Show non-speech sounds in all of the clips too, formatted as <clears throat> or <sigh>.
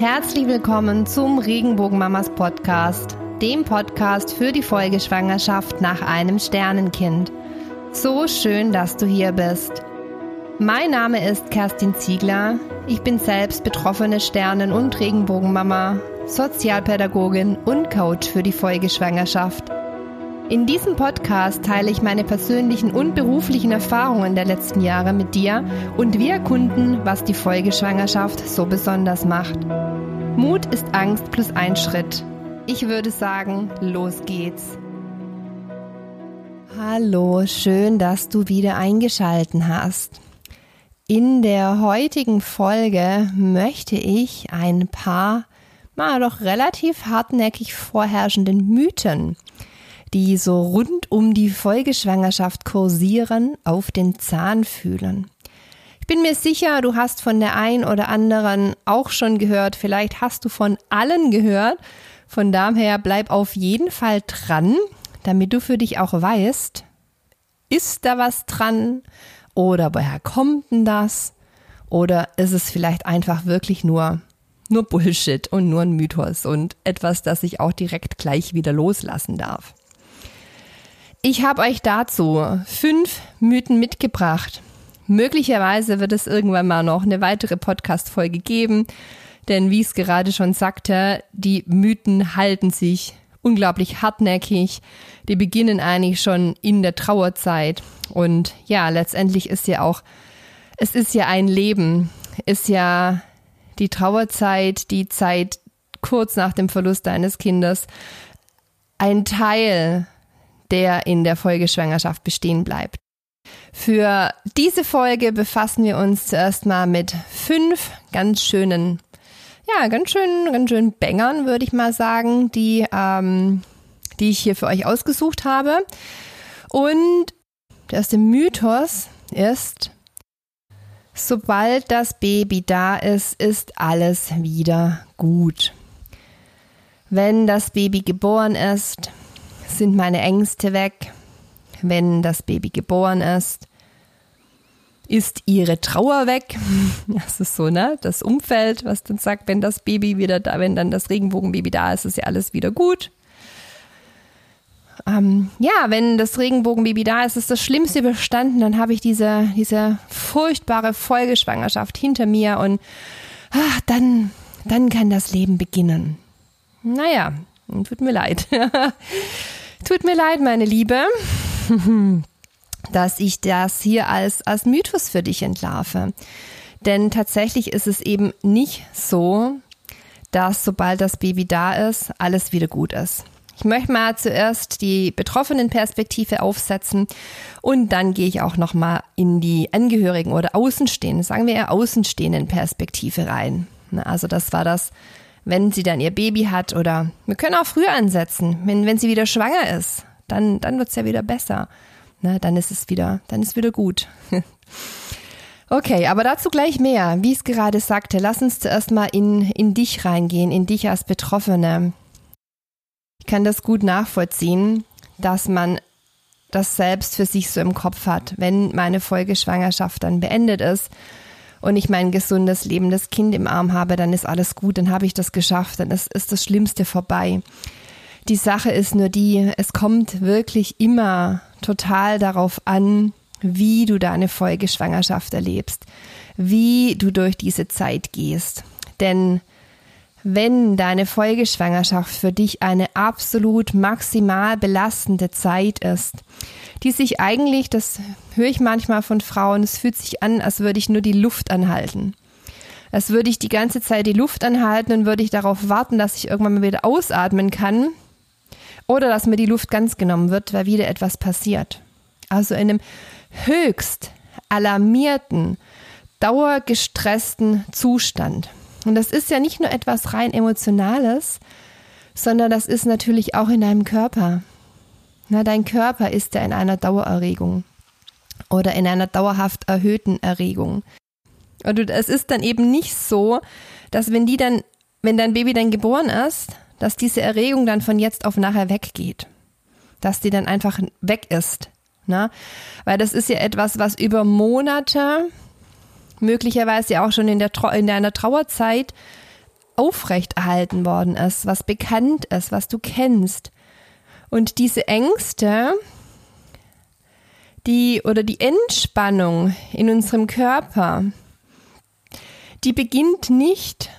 Herzlich willkommen zum Regenbogenmamas Podcast, dem Podcast für die Folgeschwangerschaft nach einem Sternenkind. So schön, dass du hier bist. Mein Name ist Kerstin Ziegler. Ich bin selbst betroffene Sternen- und Regenbogenmama, Sozialpädagogin und Coach für die Folgeschwangerschaft. In diesem Podcast teile ich meine persönlichen und beruflichen Erfahrungen der letzten Jahre mit dir und wir erkunden, was die Folgeschwangerschaft so besonders macht. Mut ist Angst plus ein Schritt. Ich würde sagen, los geht's. Hallo, schön, dass du wieder eingeschalten hast. In der heutigen Folge möchte ich ein paar, mal doch relativ hartnäckig vorherrschenden Mythen die so rund um die Folgeschwangerschaft kursieren, auf den Zahn fühlen. Ich bin mir sicher, du hast von der einen oder anderen auch schon gehört, vielleicht hast du von allen gehört. Von daher bleib auf jeden Fall dran, damit du für dich auch weißt, ist da was dran oder woher kommt denn das? Oder ist es vielleicht einfach wirklich nur nur Bullshit und nur ein Mythos und etwas, das ich auch direkt gleich wieder loslassen darf. Ich habe euch dazu fünf Mythen mitgebracht. Möglicherweise wird es irgendwann mal noch eine weitere Podcast-Folge geben, denn wie ich es gerade schon sagte, die Mythen halten sich unglaublich hartnäckig. Die beginnen eigentlich schon in der Trauerzeit. Und ja, letztendlich ist ja auch, es ist ja ein Leben, ist ja die Trauerzeit, die Zeit kurz nach dem Verlust eines Kindes, ein Teil der in der Folgeschwangerschaft bestehen bleibt. Für diese Folge befassen wir uns zuerst mal mit fünf ganz schönen, ja, ganz schönen, ganz schönen Bängern, würde ich mal sagen, die, ähm, die ich hier für euch ausgesucht habe. Und der erste Mythos ist, sobald das Baby da ist, ist alles wieder gut. Wenn das Baby geboren ist, sind meine Ängste weg. Wenn das Baby geboren ist, ist ihre Trauer weg. <laughs> Das ist so, ne? Das Umfeld, was dann sagt, wenn das Baby wieder da, wenn dann das Regenbogenbaby da ist, ist ja alles wieder gut. Ähm, ja, wenn das Regenbogenbaby da ist, ist das Schlimmste überstanden, dann habe ich diese, diese furchtbare Folgeschwangerschaft hinter mir und ach, dann, dann kann das Leben beginnen. Naja, tut mir leid. <laughs> Tut mir leid, meine Liebe, <laughs> dass ich das hier als, als Mythos für dich entlarve. Denn tatsächlich ist es eben nicht so, dass sobald das Baby da ist, alles wieder gut ist. Ich möchte mal zuerst die betroffenen Perspektive aufsetzen und dann gehe ich auch noch mal in die Angehörigen oder Außenstehenden, sagen wir eher Außenstehenden Perspektive rein. Also das war das wenn sie dann ihr Baby hat oder wir können auch früher ansetzen, wenn, wenn sie wieder schwanger ist, dann, dann wird es ja wieder besser. Ne, dann ist es wieder, dann ist wieder gut. <laughs> okay, aber dazu gleich mehr. Wie ich es gerade sagte, lass uns zuerst mal in, in dich reingehen, in dich als Betroffene. Ich kann das gut nachvollziehen, dass man das selbst für sich so im Kopf hat, wenn meine Folgeschwangerschaft dann beendet ist und ich mein gesundes, lebendes Kind im Arm habe, dann ist alles gut, dann habe ich das geschafft, dann ist, ist das Schlimmste vorbei. Die Sache ist nur die, es kommt wirklich immer total darauf an, wie du deine Folgeschwangerschaft erlebst, wie du durch diese Zeit gehst. Denn wenn deine Folgeschwangerschaft für dich eine absolut maximal belastende Zeit ist, die sich eigentlich, das höre ich manchmal von Frauen, es fühlt sich an, als würde ich nur die Luft anhalten. Als würde ich die ganze Zeit die Luft anhalten und würde ich darauf warten, dass ich irgendwann mal wieder ausatmen kann oder dass mir die Luft ganz genommen wird, weil wieder etwas passiert. Also in einem höchst alarmierten, dauergestressten Zustand. Und das ist ja nicht nur etwas rein Emotionales, sondern das ist natürlich auch in deinem Körper. Na, dein Körper ist ja in einer Dauererregung oder in einer dauerhaft erhöhten Erregung. Und es ist dann eben nicht so, dass wenn die dann, wenn dein Baby dann geboren ist, dass diese Erregung dann von jetzt auf nachher weggeht. Dass die dann einfach weg ist. Na? Weil das ist ja etwas, was über Monate, möglicherweise auch schon in, der, in einer Trauerzeit, aufrechterhalten worden ist, was bekannt ist, was du kennst. Und diese Ängste, die oder die Entspannung in unserem Körper, die beginnt nicht,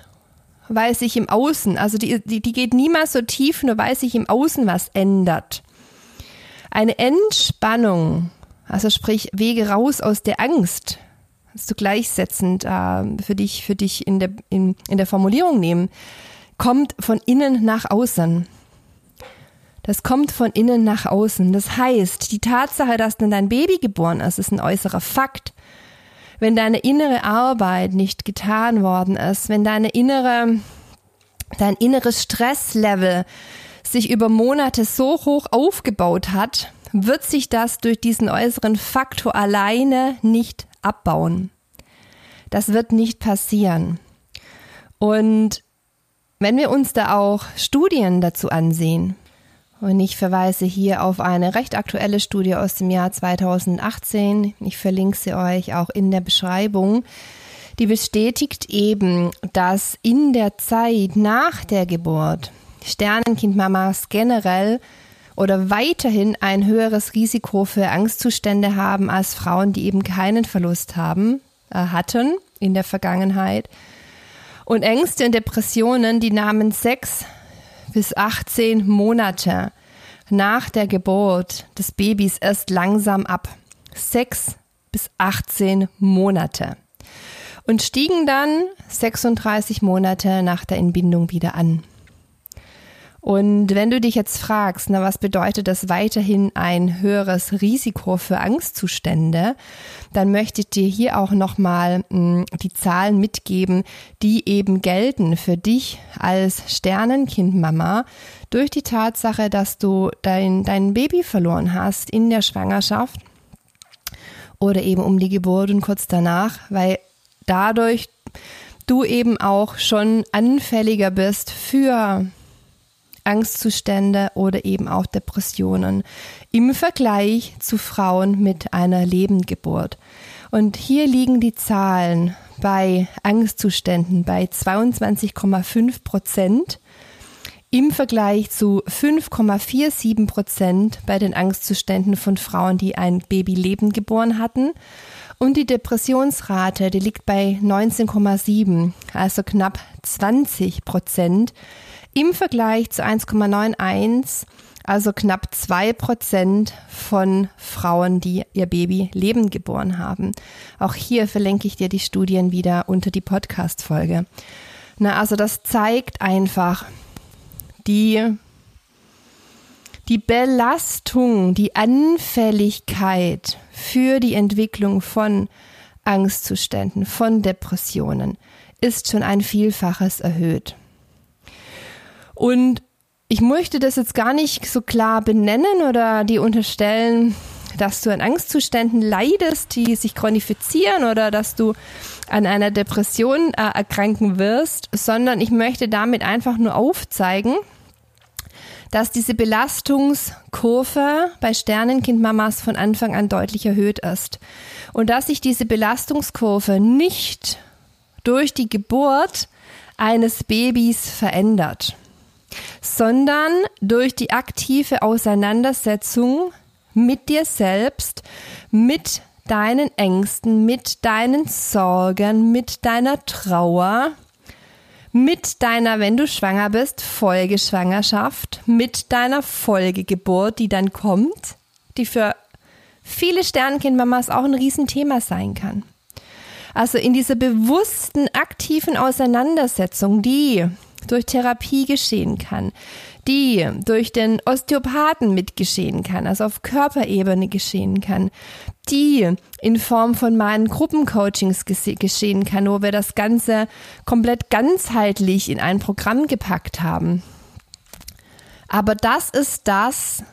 weil sich im Außen, also die, die, die geht niemals so tief, nur weil sich im Außen was ändert. Eine Entspannung, also sprich Wege raus aus der Angst, du gleichsetzend äh, für dich, für dich in der, in, in der Formulierung nehmen, kommt von innen nach außen. Das kommt von innen nach außen. Das heißt, die Tatsache, dass dann dein Baby geboren ist, ist ein äußerer Fakt. Wenn deine innere Arbeit nicht getan worden ist, wenn deine innere, dein inneres Stresslevel sich über Monate so hoch aufgebaut hat, wird sich das durch diesen äußeren Faktor alleine nicht abbauen. Das wird nicht passieren. Und wenn wir uns da auch Studien dazu ansehen, und ich verweise hier auf eine recht aktuelle Studie aus dem Jahr 2018. Ich verlinke sie euch auch in der Beschreibung. Die bestätigt eben, dass in der Zeit nach der Geburt Sternenkindmamas generell oder weiterhin ein höheres Risiko für Angstzustände haben als Frauen, die eben keinen Verlust haben, äh, hatten in der Vergangenheit. Und Ängste und Depressionen, die nahmen sechs bis 18 Monate nach der Geburt des Babys erst langsam ab. Sechs bis 18 Monate. Und stiegen dann 36 Monate nach der Entbindung wieder an. Und wenn du dich jetzt fragst, na, was bedeutet das weiterhin ein höheres Risiko für Angstzustände, dann möchte ich dir hier auch nochmal hm, die Zahlen mitgeben, die eben gelten für dich als Sternenkindmama durch die Tatsache, dass du dein, dein Baby verloren hast in der Schwangerschaft oder eben um die Geburt und kurz danach, weil dadurch du eben auch schon anfälliger bist für Angstzustände oder eben auch Depressionen im Vergleich zu Frauen mit einer Lebendgeburt. Und hier liegen die Zahlen bei Angstzuständen bei 22,5 Prozent im Vergleich zu 5,47 Prozent bei den Angstzuständen von Frauen, die ein Baby lebend geboren hatten. Und die Depressionsrate, die liegt bei 19,7, also knapp 20 Prozent im Vergleich zu 1,91, also knapp zwei Prozent von Frauen, die ihr Baby lebend geboren haben. Auch hier verlinke ich dir die Studien wieder unter die Podcast-Folge. Na, also das zeigt einfach die, die Belastung, die Anfälligkeit für die Entwicklung von Angstzuständen, von Depressionen ist schon ein Vielfaches erhöht. Und ich möchte das jetzt gar nicht so klar benennen oder die unterstellen, dass du an Angstzuständen leidest, die sich chronifizieren oder dass du an einer Depression äh, erkranken wirst, sondern ich möchte damit einfach nur aufzeigen, dass diese Belastungskurve bei Sternenkindmamas von Anfang an deutlich erhöht ist. Und dass sich diese Belastungskurve nicht durch die Geburt eines Babys verändert sondern durch die aktive Auseinandersetzung mit dir selbst, mit deinen Ängsten, mit deinen Sorgen, mit deiner Trauer, mit deiner, wenn du schwanger bist, Folgeschwangerschaft, mit deiner Folgegeburt, die dann kommt, die für viele Sternkindmamas auch ein Riesenthema sein kann. Also in dieser bewussten, aktiven Auseinandersetzung, die durch Therapie geschehen kann, die durch den Osteopathen mitgeschehen kann, also auf Körperebene geschehen kann, die in Form von meinen Gruppencoachings geschehen kann, wo wir das Ganze komplett ganzheitlich in ein Programm gepackt haben. Aber das ist das,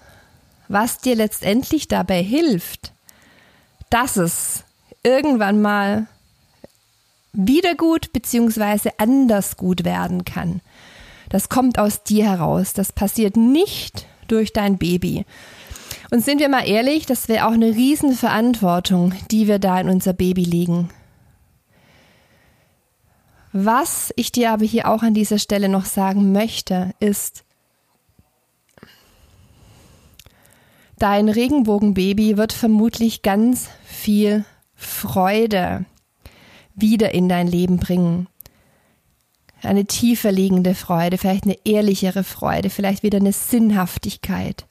was dir letztendlich dabei hilft, dass es irgendwann mal wieder gut beziehungsweise anders gut werden kann. Das kommt aus dir heraus. Das passiert nicht durch dein Baby. Und sind wir mal ehrlich, das wäre auch eine Riesenverantwortung, die wir da in unser Baby legen. Was ich dir aber hier auch an dieser Stelle noch sagen möchte, ist, dein Regenbogenbaby wird vermutlich ganz viel Freude wieder in dein Leben bringen. Eine tiefer liegende Freude, vielleicht eine ehrlichere Freude, vielleicht wieder eine Sinnhaftigkeit.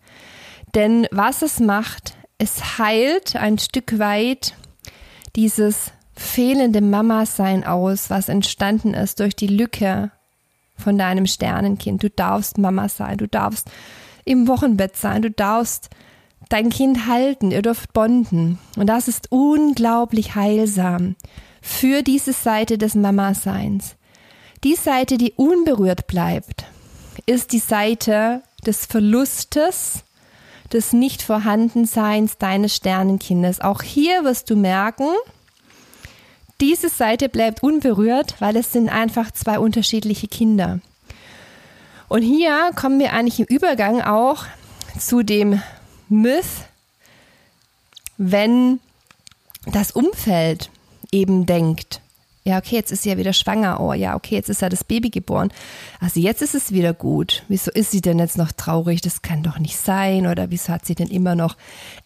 Denn was es macht, es heilt ein Stück weit dieses fehlende Mama-Sein aus, was entstanden ist durch die Lücke von deinem Sternenkind. Du darfst Mama sein, du darfst im Wochenbett sein, du darfst dein Kind halten, ihr dürft bonden. Und das ist unglaublich heilsam für diese Seite des Mama-Seins. Die Seite, die unberührt bleibt, ist die Seite des Verlustes, des Nicht-Vorhandenseins deines Sternenkindes. Auch hier wirst du merken, diese Seite bleibt unberührt, weil es sind einfach zwei unterschiedliche Kinder. Und hier kommen wir eigentlich im Übergang auch zu dem Myth, wenn das Umfeld eben denkt, ja, okay, jetzt ist sie ja wieder schwanger. Oh ja, okay, jetzt ist ja das Baby geboren. Also jetzt ist es wieder gut. Wieso ist sie denn jetzt noch traurig? Das kann doch nicht sein. Oder wieso hat sie denn immer noch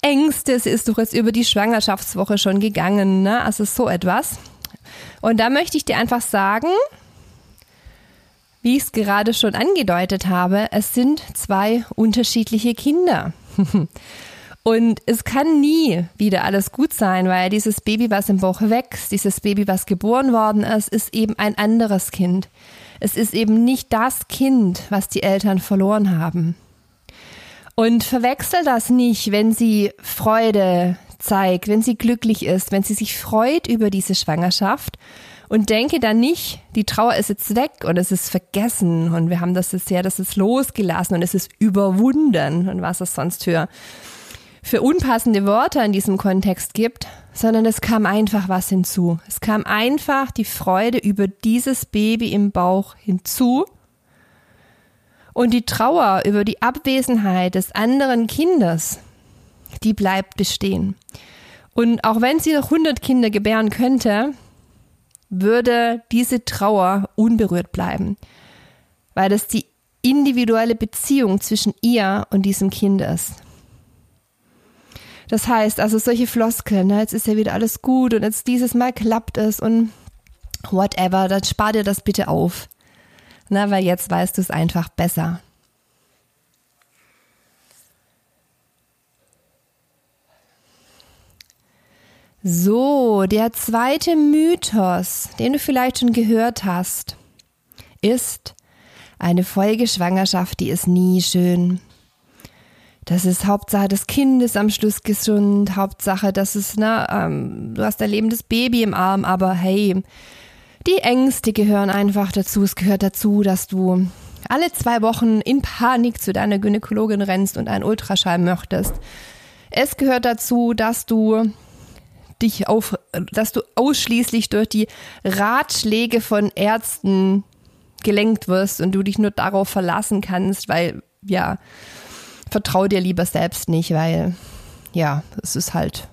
Ängste? Sie ist doch jetzt über die Schwangerschaftswoche schon gegangen. Ne? Also so etwas. Und da möchte ich dir einfach sagen, wie ich es gerade schon angedeutet habe, es sind zwei unterschiedliche Kinder. <laughs> Und es kann nie wieder alles gut sein, weil dieses Baby, was im Bauch wächst, dieses Baby, was geboren worden ist, ist eben ein anderes Kind. Es ist eben nicht das Kind, was die Eltern verloren haben. Und verwechsel das nicht, wenn sie Freude zeigt, wenn sie glücklich ist, wenn sie sich freut über diese Schwangerschaft und denke dann nicht, die Trauer ist jetzt weg und es ist vergessen und wir haben das jetzt ja, das ist losgelassen und es ist überwunden und was es sonst für für unpassende Wörter in diesem Kontext gibt, sondern es kam einfach was hinzu. Es kam einfach die Freude über dieses Baby im Bauch hinzu und die Trauer über die Abwesenheit des anderen Kindes, die bleibt bestehen. Und auch wenn sie noch 100 Kinder gebären könnte, würde diese Trauer unberührt bleiben, weil das die individuelle Beziehung zwischen ihr und diesem Kind ist. Das heißt, also solche Floskeln, ne, jetzt ist ja wieder alles gut und jetzt dieses Mal klappt es und whatever, dann spar dir das bitte auf. Na, weil jetzt weißt du es einfach besser. So, der zweite Mythos, den du vielleicht schon gehört hast, ist, eine Folgeschwangerschaft, die ist nie schön das ist Hauptsache das Kind ist am Schluss gesund, Hauptsache, dass es, ne, ähm, du hast ein lebendes Baby im Arm, aber hey, die Ängste gehören einfach dazu. Es gehört dazu, dass du alle zwei Wochen in Panik zu deiner Gynäkologin rennst und einen Ultraschall möchtest. Es gehört dazu, dass du dich auf, dass du ausschließlich durch die Ratschläge von Ärzten gelenkt wirst und du dich nur darauf verlassen kannst, weil, ja, vertrau dir lieber selbst nicht, weil ja, es ist halt,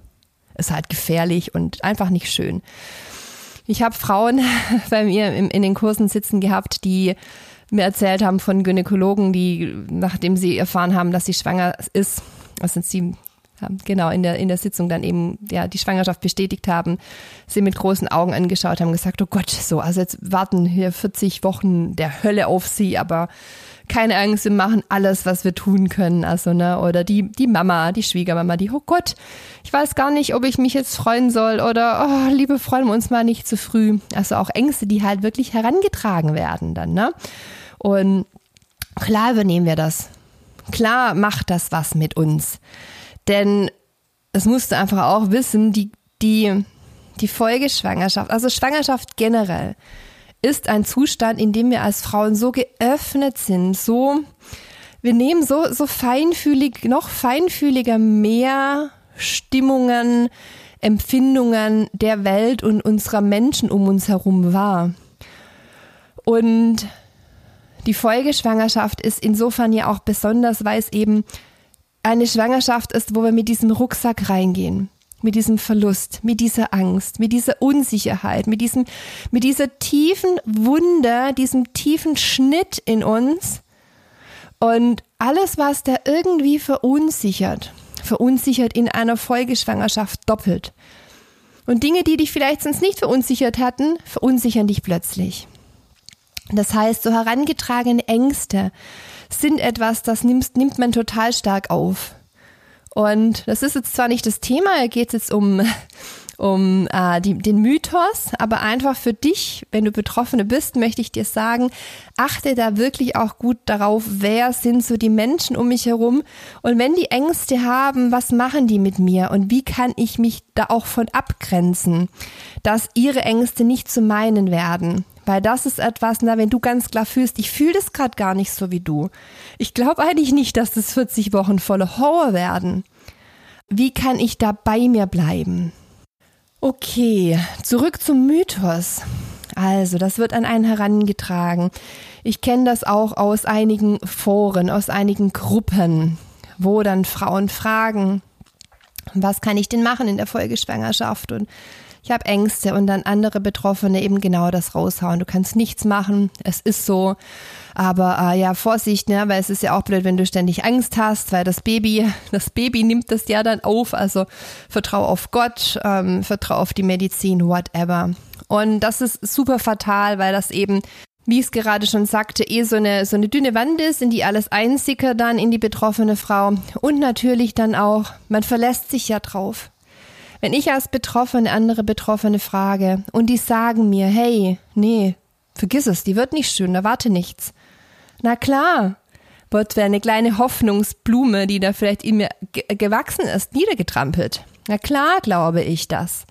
ist halt gefährlich und einfach nicht schön. Ich habe Frauen <laughs> bei mir in, in den Kursen sitzen gehabt, die mir erzählt haben von Gynäkologen, die, nachdem sie erfahren haben, dass sie schwanger ist, was sind sie, genau, in der, in der Sitzung dann eben, ja, die Schwangerschaft bestätigt haben, sie mit großen Augen angeschaut haben, gesagt, oh Gott, so, also jetzt warten hier 40 Wochen der Hölle auf sie, aber keine Angst, wir machen alles, was wir tun können. Also, ne, oder die, die Mama, die Schwiegermama, die, oh Gott, ich weiß gar nicht, ob ich mich jetzt freuen soll oder, oh, liebe, freuen wir uns mal nicht zu früh. Also auch Ängste, die halt wirklich herangetragen werden dann, ne? Und klar übernehmen wir das. Klar macht das was mit uns. Denn es musst du einfach auch wissen, die, die, die Folgeschwangerschaft, also Schwangerschaft generell, ist ein Zustand, in dem wir als Frauen so geöffnet sind, so, wir nehmen so, so feinfühlig, noch feinfühliger mehr Stimmungen, Empfindungen der Welt und unserer Menschen um uns herum wahr. Und die Folgeschwangerschaft ist insofern ja auch besonders, weil es eben eine Schwangerschaft ist, wo wir mit diesem Rucksack reingehen. Mit diesem Verlust, mit dieser Angst, mit dieser Unsicherheit, mit diesem, mit dieser tiefen Wunde, diesem tiefen Schnitt in uns und alles, was da irgendwie verunsichert, verunsichert in einer Folgeschwangerschaft doppelt. Und Dinge, die dich vielleicht sonst nicht verunsichert hatten, verunsichern dich plötzlich. Das heißt, so herangetragene Ängste sind etwas, das nimmt, nimmt man total stark auf. Und das ist jetzt zwar nicht das Thema, da geht es jetzt um, <laughs> um äh, die, den Mythos, aber einfach für dich, wenn du Betroffene bist, möchte ich dir sagen, achte da wirklich auch gut darauf, wer sind so die Menschen um mich herum und wenn die Ängste haben, was machen die mit mir und wie kann ich mich da auch von abgrenzen, dass ihre Ängste nicht zu meinen werden. Weil das ist etwas, na, wenn du ganz klar fühlst, ich fühle das gerade gar nicht so wie du. Ich glaube eigentlich nicht, dass das 40 Wochen voller Horror werden. Wie kann ich da bei mir bleiben? Okay, zurück zum Mythos. Also, das wird an einen herangetragen. Ich kenne das auch aus einigen Foren, aus einigen Gruppen, wo dann Frauen fragen, was kann ich denn machen in der Folgeschwangerschaft? Und ich habe Ängste und dann andere Betroffene eben genau das raushauen. Du kannst nichts machen, es ist so. Aber äh, ja, Vorsicht, ne, weil es ist ja auch blöd, wenn du ständig Angst hast, weil das Baby, das Baby nimmt das ja dann auf. Also vertrau auf Gott, ähm, vertrau auf die Medizin, whatever. Und das ist super fatal, weil das eben wie ich es gerade schon sagte, eh so eine, so eine dünne Wand ist, in die alles einsickert dann in die betroffene Frau. Und natürlich dann auch, man verlässt sich ja drauf. Wenn ich als Betroffene andere Betroffene frage und die sagen mir, hey, nee, vergiss es, die wird nicht schön, da warte nichts. Na klar, wird eine kleine Hoffnungsblume, die da vielleicht in mir gewachsen ist, niedergetrampelt. Na klar glaube ich das.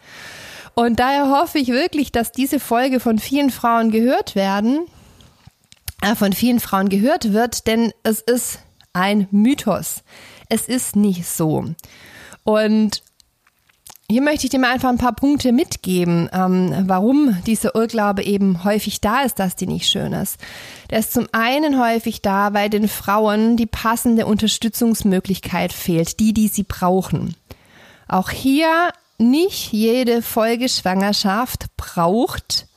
Und daher hoffe ich wirklich, dass diese Folge von vielen Frauen gehört werden, äh, von vielen Frauen gehört wird, denn es ist ein Mythos. Es ist nicht so. Und hier möchte ich dir mal einfach ein paar Punkte mitgeben, ähm, warum dieser Irrglaube eben häufig da ist, dass die nicht schön ist. Der ist zum einen häufig da, weil den Frauen die passende Unterstützungsmöglichkeit fehlt, die, die sie brauchen. Auch hier nicht jede Folgeschwangerschaft braucht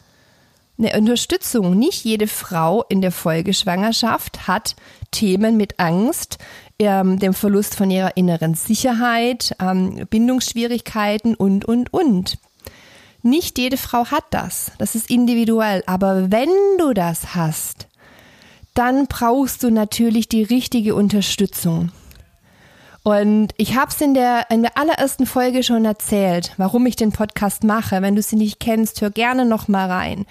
eine Unterstützung. Nicht jede Frau in der Folgeschwangerschaft hat Themen mit Angst, ähm, dem Verlust von ihrer inneren Sicherheit, ähm, Bindungsschwierigkeiten und, und, und. Nicht jede Frau hat das. Das ist individuell. Aber wenn du das hast, dann brauchst du natürlich die richtige Unterstützung. Und ich habe es in der, in der allerersten Folge schon erzählt, warum ich den Podcast mache. Wenn du sie nicht kennst, hör gerne noch mal rein.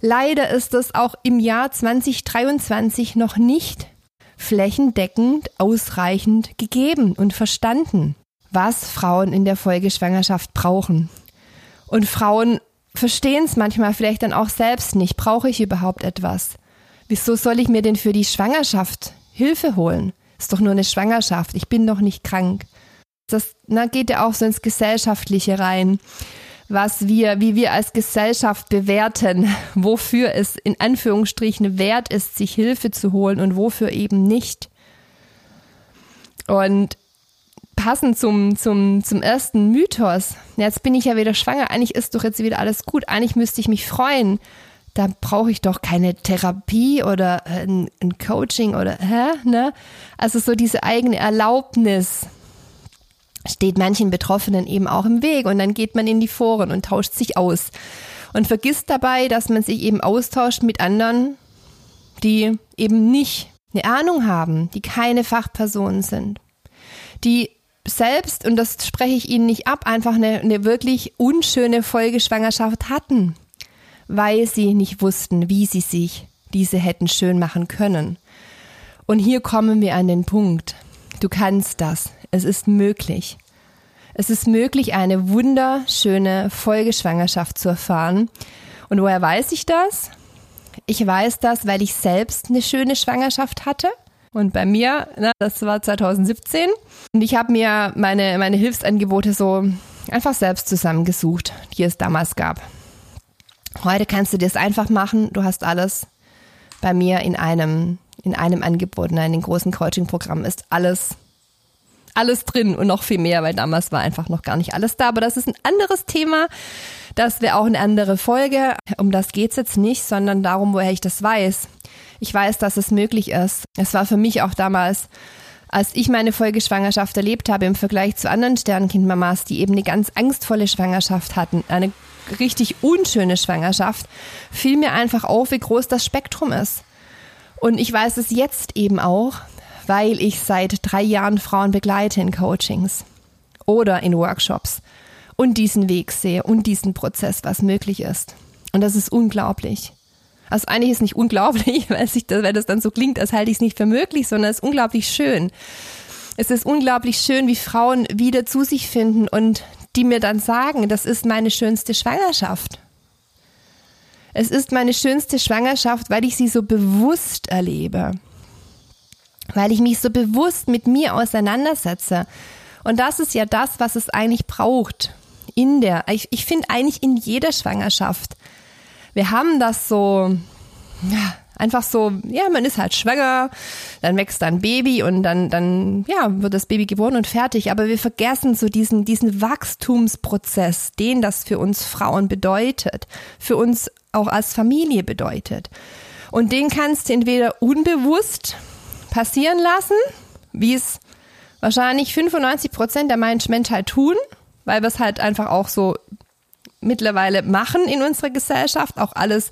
Leider ist es auch im Jahr 2023 noch nicht flächendeckend ausreichend gegeben und verstanden, was Frauen in der Folgeschwangerschaft brauchen. Und Frauen verstehen es manchmal vielleicht dann auch selbst nicht. Brauche ich überhaupt etwas? Wieso soll ich mir denn für die Schwangerschaft Hilfe holen? Ist doch nur eine Schwangerschaft. Ich bin doch nicht krank. Das na, geht ja auch so ins Gesellschaftliche rein was wir, wie wir als Gesellschaft bewerten, wofür es in Anführungsstrichen wert ist, sich Hilfe zu holen und wofür eben nicht. Und passend zum, zum, zum ersten Mythos, jetzt bin ich ja wieder schwanger, eigentlich ist doch jetzt wieder alles gut, eigentlich müsste ich mich freuen. Da brauche ich doch keine Therapie oder ein, ein Coaching oder, hä, ne? Also so diese eigene Erlaubnis, steht manchen Betroffenen eben auch im Weg und dann geht man in die Foren und tauscht sich aus und vergisst dabei, dass man sich eben austauscht mit anderen, die eben nicht eine Ahnung haben, die keine Fachpersonen sind, die selbst, und das spreche ich Ihnen nicht ab, einfach eine, eine wirklich unschöne Folgeschwangerschaft hatten, weil sie nicht wussten, wie sie sich diese hätten schön machen können. Und hier kommen wir an den Punkt. Du kannst das. Es ist möglich. Es ist möglich, eine wunderschöne Folgeschwangerschaft zu erfahren. Und woher weiß ich das? Ich weiß das, weil ich selbst eine schöne Schwangerschaft hatte. Und bei mir, na, das war 2017. Und ich habe mir meine, meine Hilfsangebote so einfach selbst zusammengesucht, die es damals gab. Heute kannst du dir es einfach machen. Du hast alles bei mir in einem, in einem Angebot. In einem großen Coaching-Programm ist alles alles drin und noch viel mehr, weil damals war einfach noch gar nicht alles da. Aber das ist ein anderes Thema. Das wäre auch eine andere Folge. Um das geht's jetzt nicht, sondern darum, woher ich das weiß. Ich weiß, dass es möglich ist. Es war für mich auch damals, als ich meine Folgeschwangerschaft erlebt habe im Vergleich zu anderen Sternkindmamas, die eben eine ganz angstvolle Schwangerschaft hatten, eine richtig unschöne Schwangerschaft, fiel mir einfach auf, wie groß das Spektrum ist. Und ich weiß es jetzt eben auch, weil ich seit drei Jahren Frauen begleite in Coachings oder in Workshops und diesen Weg sehe und diesen Prozess, was möglich ist. Und das ist unglaublich. Also eigentlich ist es nicht unglaublich, <laughs> weil, sich das, weil das dann so klingt, als halte ich es nicht für möglich, sondern es ist unglaublich schön. Es ist unglaublich schön, wie Frauen wieder zu sich finden und die mir dann sagen, das ist meine schönste Schwangerschaft. Es ist meine schönste Schwangerschaft, weil ich sie so bewusst erlebe weil ich mich so bewusst mit mir auseinandersetze. Und das ist ja das, was es eigentlich braucht. In der, ich, ich finde eigentlich in jeder Schwangerschaft. Wir haben das so, ja, einfach so, ja, man ist halt schwanger, dann wächst dann Baby und dann, dann, ja, wird das Baby geboren und fertig. Aber wir vergessen so diesen, diesen Wachstumsprozess, den das für uns Frauen bedeutet, für uns auch als Familie bedeutet. Und den kannst du entweder unbewusst passieren lassen, wie es wahrscheinlich 95 Prozent der Menschheit tun, weil wir es halt einfach auch so mittlerweile machen in unserer Gesellschaft, auch alles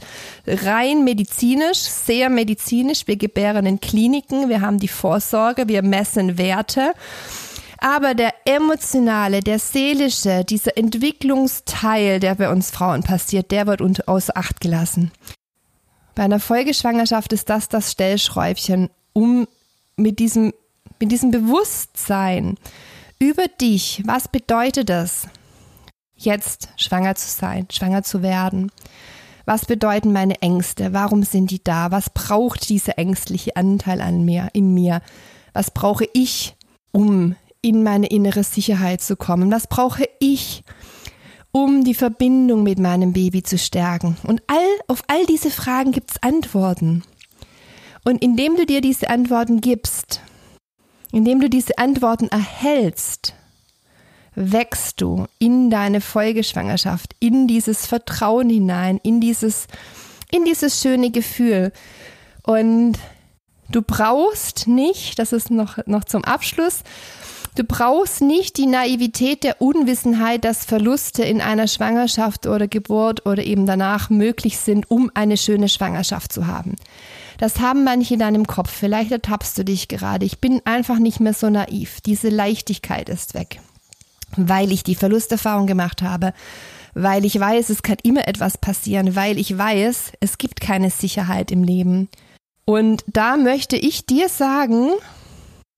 rein medizinisch, sehr medizinisch. Wir gebären in Kliniken, wir haben die Vorsorge, wir messen Werte. Aber der emotionale, der seelische, dieser Entwicklungsteil, der bei uns Frauen passiert, der wird außer Acht gelassen. Bei einer Folgeschwangerschaft ist das das Stellschräubchen, um mit diesem, mit diesem Bewusstsein über dich, was bedeutet es, jetzt schwanger zu sein, schwanger zu werden? Was bedeuten meine Ängste? Warum sind die da? Was braucht dieser ängstliche Anteil an mir, in mir? Was brauche ich, um in meine innere Sicherheit zu kommen? Was brauche ich, um die Verbindung mit meinem Baby zu stärken? Und all, auf all diese Fragen gibt es Antworten. Und indem du dir diese Antworten gibst, indem du diese Antworten erhältst, wächst du in deine Folgeschwangerschaft, in dieses Vertrauen hinein, in dieses, in dieses schöne Gefühl. Und du brauchst nicht, das ist noch, noch zum Abschluss, Du brauchst nicht die Naivität der Unwissenheit, dass Verluste in einer Schwangerschaft oder Geburt oder eben danach möglich sind, um eine schöne Schwangerschaft zu haben. Das haben manche in deinem Kopf. Vielleicht ertappst du dich gerade. Ich bin einfach nicht mehr so naiv. Diese Leichtigkeit ist weg, weil ich die Verlusterfahrung gemacht habe, weil ich weiß, es kann immer etwas passieren, weil ich weiß, es gibt keine Sicherheit im Leben. Und da möchte ich dir sagen,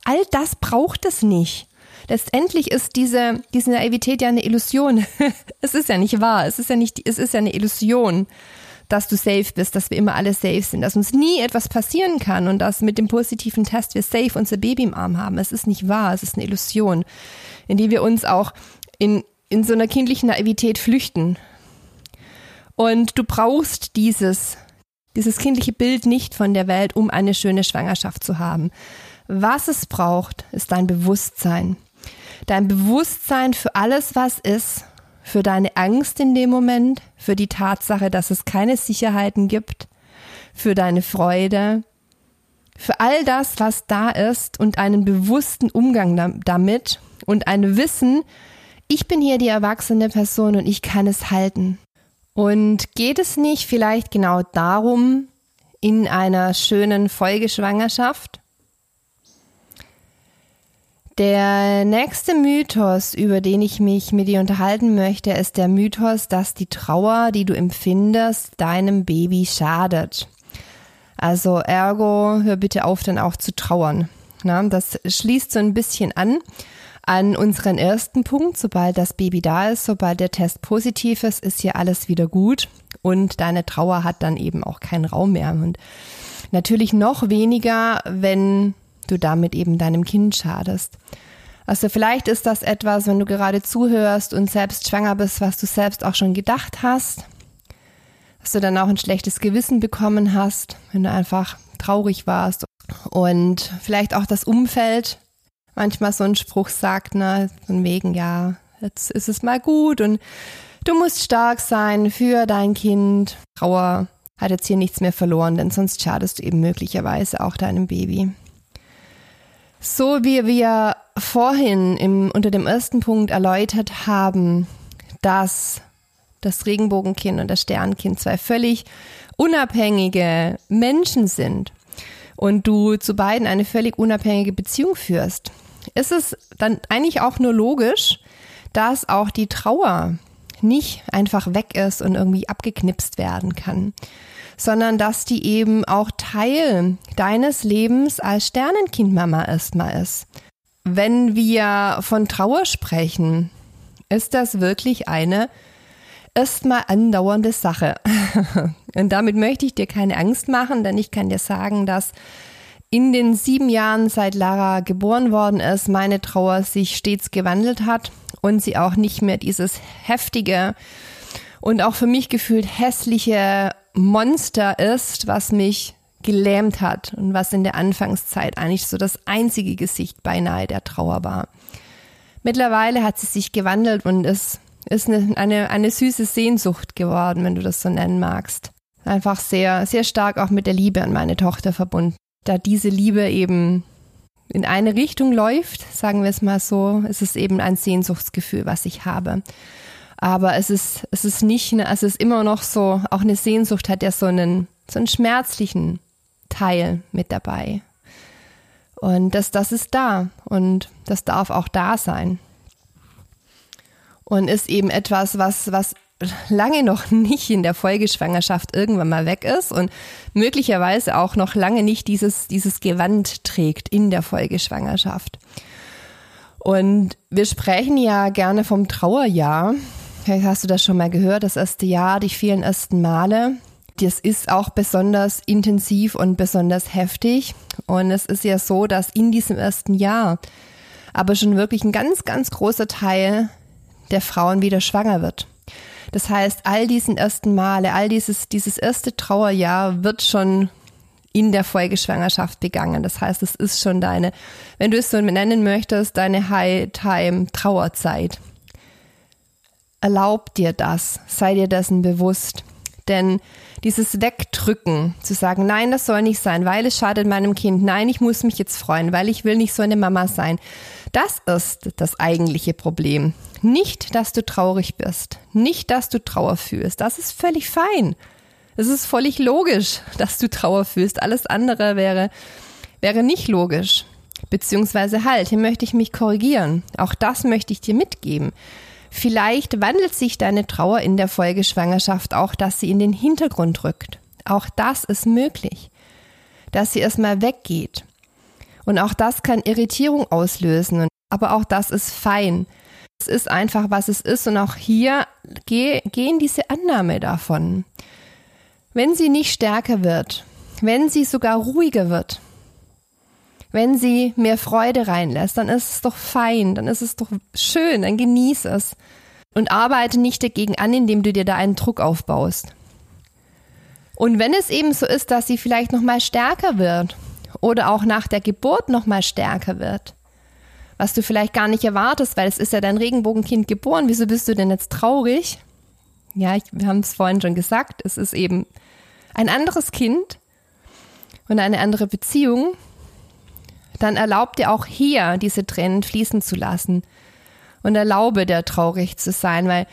all das braucht es nicht. Letztendlich ist diese, diese Naivität ja eine Illusion. <laughs> es ist ja nicht wahr. Es ist ja nicht, es ist ja eine Illusion dass du safe bist, dass wir immer alle safe sind, dass uns nie etwas passieren kann und dass mit dem positiven Test wir safe unser Baby im Arm haben. Es ist nicht wahr, es ist eine Illusion, in die wir uns auch in, in so einer kindlichen Naivität flüchten. Und du brauchst dieses, dieses kindliche Bild nicht von der Welt, um eine schöne Schwangerschaft zu haben. Was es braucht, ist dein Bewusstsein. Dein Bewusstsein für alles, was ist für deine Angst in dem Moment, für die Tatsache, dass es keine Sicherheiten gibt, für deine Freude, für all das, was da ist und einen bewussten Umgang damit und ein Wissen, ich bin hier die erwachsene Person und ich kann es halten. Und geht es nicht vielleicht genau darum, in einer schönen Folgeschwangerschaft der nächste Mythos, über den ich mich mit dir unterhalten möchte, ist der Mythos, dass die Trauer, die du empfindest, deinem Baby schadet. Also ergo, hör bitte auf, dann auch zu trauern. Na, das schließt so ein bisschen an an unseren ersten Punkt. Sobald das Baby da ist, sobald der Test positiv ist, ist hier alles wieder gut und deine Trauer hat dann eben auch keinen Raum mehr. Und natürlich noch weniger, wenn du damit eben deinem Kind schadest. Also vielleicht ist das etwas, wenn du gerade zuhörst und selbst schwanger bist, was du selbst auch schon gedacht hast, dass du dann auch ein schlechtes Gewissen bekommen hast, wenn du einfach traurig warst und vielleicht auch das Umfeld manchmal so einen Spruch sagt, ne, von wegen, ja, jetzt ist es mal gut und du musst stark sein für dein Kind. Trauer hat jetzt hier nichts mehr verloren, denn sonst schadest du eben möglicherweise auch deinem Baby. So wie wir vorhin im, unter dem ersten Punkt erläutert haben, dass das Regenbogenkind und das Sternkind zwei völlig unabhängige Menschen sind und du zu beiden eine völlig unabhängige Beziehung führst, ist es dann eigentlich auch nur logisch, dass auch die Trauer nicht einfach weg ist und irgendwie abgeknipst werden kann, sondern dass die eben auch Teil deines Lebens als Sternenkindmama erstmal ist. Wenn wir von Trauer sprechen, ist das wirklich eine erstmal andauernde Sache. <laughs> Und damit möchte ich dir keine Angst machen, denn ich kann dir sagen, dass in den sieben Jahren, seit Lara geboren worden ist, meine Trauer sich stets gewandelt hat und sie auch nicht mehr dieses heftige und auch für mich gefühlt hässliche Monster ist, was mich gelähmt hat und was in der Anfangszeit eigentlich so das einzige Gesicht beinahe der Trauer war. Mittlerweile hat sie sich gewandelt und ist, ist eine, eine, eine süße Sehnsucht geworden, wenn du das so nennen magst. Einfach sehr, sehr stark auch mit der Liebe an meine Tochter verbunden. Da diese Liebe eben in eine Richtung läuft, sagen wir es mal so, ist es eben ein Sehnsuchtsgefühl, was ich habe. Aber es ist, es ist nicht, also es ist immer noch so, auch eine Sehnsucht hat ja so einen, so einen schmerzlichen Teil mit dabei. Und das, das ist da und das darf auch da sein. Und ist eben etwas, was, was lange noch nicht in der Folgeschwangerschaft irgendwann mal weg ist und möglicherweise auch noch lange nicht dieses, dieses Gewand trägt in der Folgeschwangerschaft. Und wir sprechen ja gerne vom Trauerjahr. Vielleicht hast du das schon mal gehört, das erste Jahr, die vielen ersten Male. Das ist auch besonders intensiv und besonders heftig. Und es ist ja so, dass in diesem ersten Jahr aber schon wirklich ein ganz, ganz großer Teil der Frauen wieder schwanger wird. Das heißt, all diesen ersten Male, all dieses, dieses erste Trauerjahr wird schon in der Folgeschwangerschaft begangen. Das heißt, es ist schon deine, wenn du es so nennen möchtest, deine High-Time-Trauerzeit. Erlaub dir das, sei dir dessen bewusst. Denn dieses Wegdrücken, zu sagen, nein, das soll nicht sein, weil es schadet meinem Kind, nein, ich muss mich jetzt freuen, weil ich will nicht so eine Mama sein, das ist das eigentliche Problem. Nicht, dass du traurig bist, nicht, dass du Trauer fühlst, das ist völlig fein. Es ist völlig logisch, dass du Trauer fühlst. Alles andere wäre, wäre nicht logisch. Beziehungsweise halt, hier möchte ich mich korrigieren. Auch das möchte ich dir mitgeben. Vielleicht wandelt sich deine Trauer in der Folgeschwangerschaft auch, dass sie in den Hintergrund rückt. Auch das ist möglich. Dass sie erstmal weggeht. Und auch das kann Irritierung auslösen. Aber auch das ist fein. Es ist einfach, was es ist. Und auch hier geh, geh in diese Annahme davon. Wenn sie nicht stärker wird, wenn sie sogar ruhiger wird, wenn sie mehr Freude reinlässt, dann ist es doch fein, dann ist es doch schön, dann genieß es. Und arbeite nicht dagegen an, indem du dir da einen Druck aufbaust. Und wenn es eben so ist, dass sie vielleicht noch mal stärker wird oder auch nach der Geburt noch mal stärker wird, was du vielleicht gar nicht erwartest, weil es ist ja dein Regenbogenkind geboren, wieso bist du denn jetzt traurig? Ja, ich, wir haben es vorhin schon gesagt, es ist eben ein anderes Kind und eine andere Beziehung dann erlaub dir auch hier diese Tränen fließen zu lassen und erlaube dir traurig zu sein, weil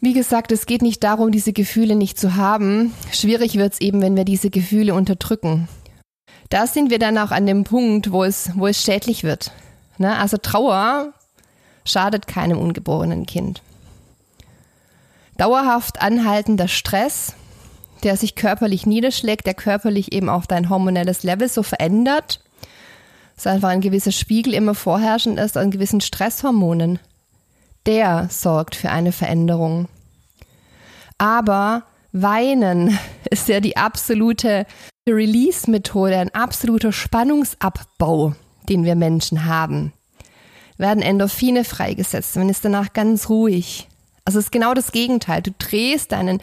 wie gesagt, es geht nicht darum, diese Gefühle nicht zu haben. Schwierig wird es eben, wenn wir diese Gefühle unterdrücken. Da sind wir dann auch an dem Punkt, wo es, wo es schädlich wird. Ne? Also Trauer schadet keinem ungeborenen Kind. Dauerhaft anhaltender Stress, der sich körperlich niederschlägt, der körperlich eben auch dein hormonelles Level so verändert, dass einfach ein gewisser Spiegel immer vorherrschend ist an gewissen Stresshormonen. Der sorgt für eine Veränderung. Aber Weinen <laughs> ist ja die absolute Release-Methode, ein absoluter Spannungsabbau, den wir Menschen haben. Werden Endorphine freigesetzt, man ist danach ganz ruhig. Also es ist genau das Gegenteil. Du drehst deinen,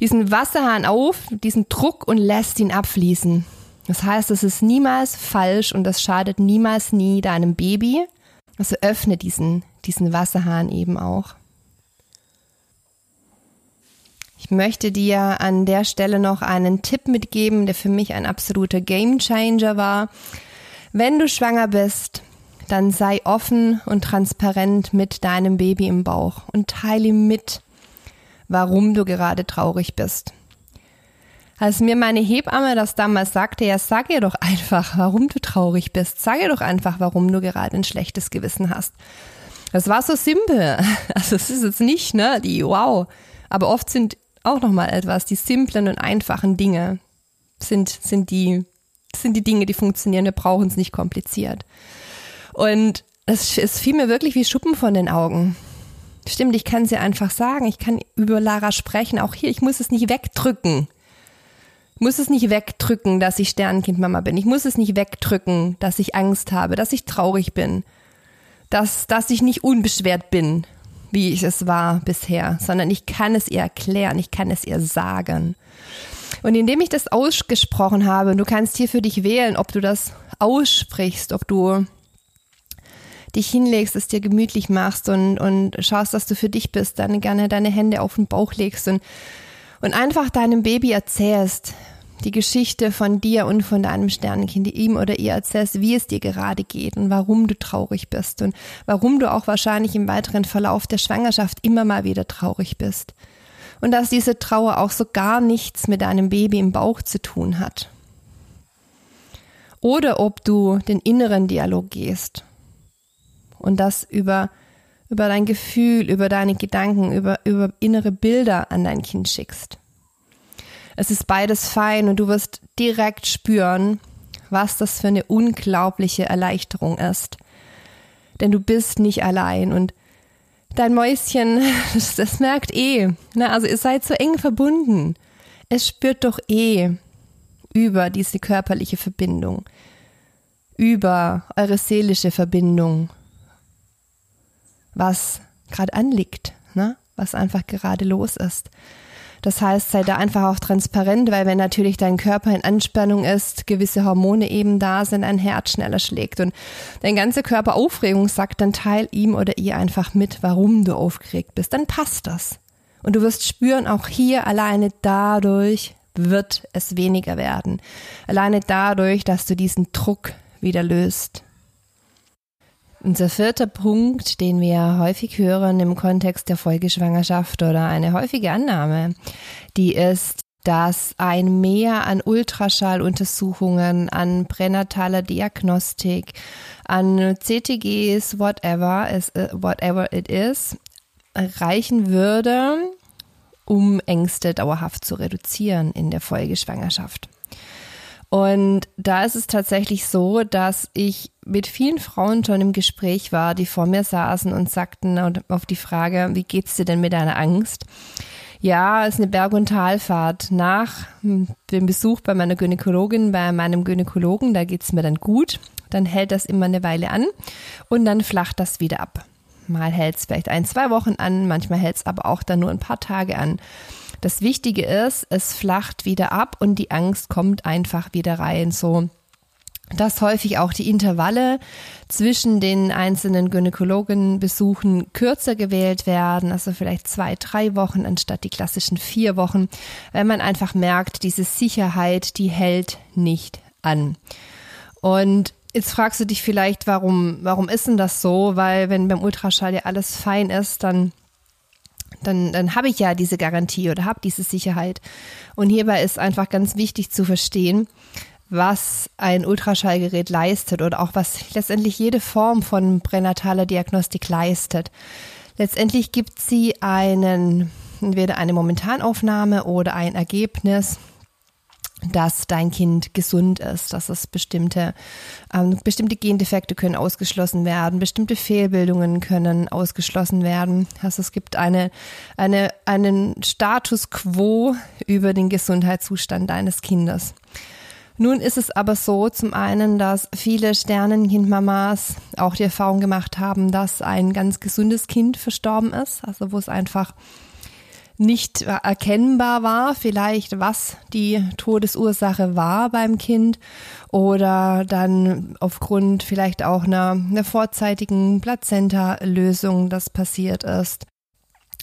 diesen Wasserhahn auf, diesen Druck und lässt ihn abfließen. Das heißt, es ist niemals falsch und das schadet niemals nie deinem Baby. Also öffne diesen, diesen Wasserhahn eben auch. Ich möchte dir an der Stelle noch einen Tipp mitgeben, der für mich ein absoluter Gamechanger war. Wenn du schwanger bist, dann sei offen und transparent mit deinem Baby im Bauch und teile mit, warum du gerade traurig bist. Als mir meine Hebamme das damals sagte, ja, sag ihr doch einfach, warum du traurig bist. Sag ihr doch einfach, warum du gerade ein schlechtes Gewissen hast. Das war so simpel. <laughs> Also es ist jetzt nicht, ne, die wow. Aber oft sind auch nochmal etwas. Die simplen und einfachen Dinge sind, sind, die, sind die Dinge, die funktionieren. Wir brauchen es nicht kompliziert. Und es, es fiel mir wirklich wie Schuppen von den Augen. Stimmt, ich kann sie einfach sagen. Ich kann über Lara sprechen. Auch hier, ich muss es nicht wegdrücken. Ich muss es nicht wegdrücken, dass ich Sternenkindmama bin. Ich muss es nicht wegdrücken, dass ich Angst habe, dass ich traurig bin, dass, dass ich nicht unbeschwert bin, wie ich es war bisher, sondern ich kann es ihr erklären, ich kann es ihr sagen. Und indem ich das ausgesprochen habe, du kannst hier für dich wählen, ob du das aussprichst, ob du dich hinlegst, es dir gemütlich machst und, und schaust, dass du für dich bist, dann gerne deine Hände auf den Bauch legst und, und einfach deinem Baby erzählst, die Geschichte von dir und von deinem Sternenkind, die ihm oder ihr erzählst, wie es dir gerade geht und warum du traurig bist und warum du auch wahrscheinlich im weiteren Verlauf der Schwangerschaft immer mal wieder traurig bist. Und dass diese Trauer auch so gar nichts mit deinem Baby im Bauch zu tun hat. Oder ob du den inneren Dialog gehst und das über über dein Gefühl, über deine Gedanken, über, über innere Bilder an dein Kind schickst. Es ist beides fein und du wirst direkt spüren, was das für eine unglaubliche Erleichterung ist. Denn du bist nicht allein und dein Mäuschen, <laughs> das, das merkt eh. Ne? Also ihr seid so eng verbunden. Es spürt doch eh über diese körperliche Verbindung, über eure seelische Verbindung, was gerade anliegt, ne? was einfach gerade los ist. Das heißt, sei da einfach auch transparent, weil wenn natürlich dein Körper in Anspannung ist, gewisse Hormone eben da sind, ein Herz schneller schlägt und dein ganzer Körper Aufregung sagt, dann teil ihm oder ihr einfach mit, warum du aufgeregt bist. Dann passt das. Und du wirst spüren, auch hier alleine dadurch wird es weniger werden. Alleine dadurch, dass du diesen Druck wieder löst. Unser vierter Punkt, den wir häufig hören im Kontext der Folgeschwangerschaft oder eine häufige Annahme, die ist, dass ein Mehr an Ultraschalluntersuchungen, an pränataler Diagnostik, an CTGs, whatever, äh, whatever it is, reichen würde, um Ängste dauerhaft zu reduzieren in der Folgeschwangerschaft. Und da ist es tatsächlich so, dass ich mit vielen Frauen schon im Gespräch war, die vor mir saßen und sagten auf die Frage, wie geht's dir denn mit deiner Angst? Ja, es ist eine Berg- und Talfahrt. Nach dem Besuch bei meiner Gynäkologin, bei meinem Gynäkologen, da geht's mir dann gut. Dann hält das immer eine Weile an und dann flacht das wieder ab. Mal hält es vielleicht ein, zwei Wochen an, manchmal hält es aber auch dann nur ein paar Tage an. Das Wichtige ist, es flacht wieder ab und die Angst kommt einfach wieder rein. So dass häufig auch die Intervalle zwischen den einzelnen Gynäkologenbesuchen kürzer gewählt werden, also vielleicht zwei, drei Wochen anstatt die klassischen vier Wochen, weil man einfach merkt, diese Sicherheit, die hält nicht an. Und jetzt fragst du dich vielleicht, warum, warum ist denn das so? Weil wenn beim Ultraschall ja alles fein ist, dann dann, dann habe ich ja diese Garantie oder habe diese Sicherheit. Und hierbei ist einfach ganz wichtig zu verstehen, was ein Ultraschallgerät leistet oder auch was letztendlich jede Form von pränataler Diagnostik leistet. Letztendlich gibt sie einen, entweder eine Momentanaufnahme oder ein Ergebnis dass dein Kind gesund ist, dass es bestimmte, ähm, bestimmte Gendefekte können ausgeschlossen werden, bestimmte Fehlbildungen können ausgeschlossen werden. Also es gibt eine, eine, einen Status quo über den Gesundheitszustand deines Kindes. Nun ist es aber so, zum einen, dass viele Sternenkindmamas auch die Erfahrung gemacht haben, dass ein ganz gesundes Kind verstorben ist, also wo es einfach nicht erkennbar war, vielleicht was die Todesursache war beim Kind oder dann aufgrund vielleicht auch einer, einer vorzeitigen Plazenta-Lösung das passiert ist.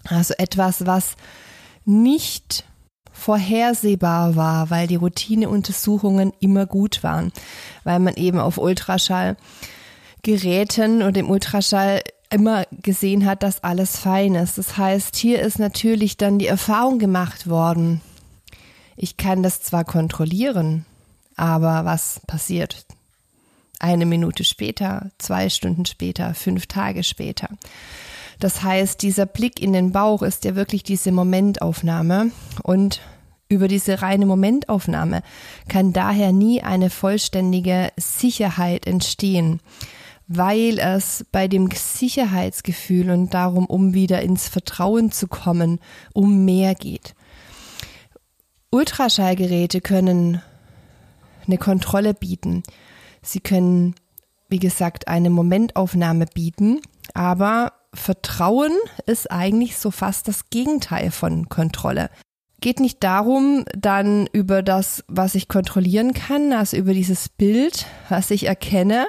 Also etwas, was nicht vorhersehbar war, weil die Routineuntersuchungen immer gut waren, weil man eben auf Ultraschallgeräten und im Ultraschall immer gesehen hat, dass alles fein ist. Das heißt, hier ist natürlich dann die Erfahrung gemacht worden. Ich kann das zwar kontrollieren, aber was passiert? Eine Minute später, zwei Stunden später, fünf Tage später. Das heißt, dieser Blick in den Bauch ist ja wirklich diese Momentaufnahme und über diese reine Momentaufnahme kann daher nie eine vollständige Sicherheit entstehen weil es bei dem Sicherheitsgefühl und darum, um wieder ins Vertrauen zu kommen, um mehr geht. Ultraschallgeräte können eine Kontrolle bieten. Sie können, wie gesagt, eine Momentaufnahme bieten, aber Vertrauen ist eigentlich so fast das Gegenteil von Kontrolle. Geht nicht darum, dann über das, was ich kontrollieren kann, also über dieses Bild, was ich erkenne,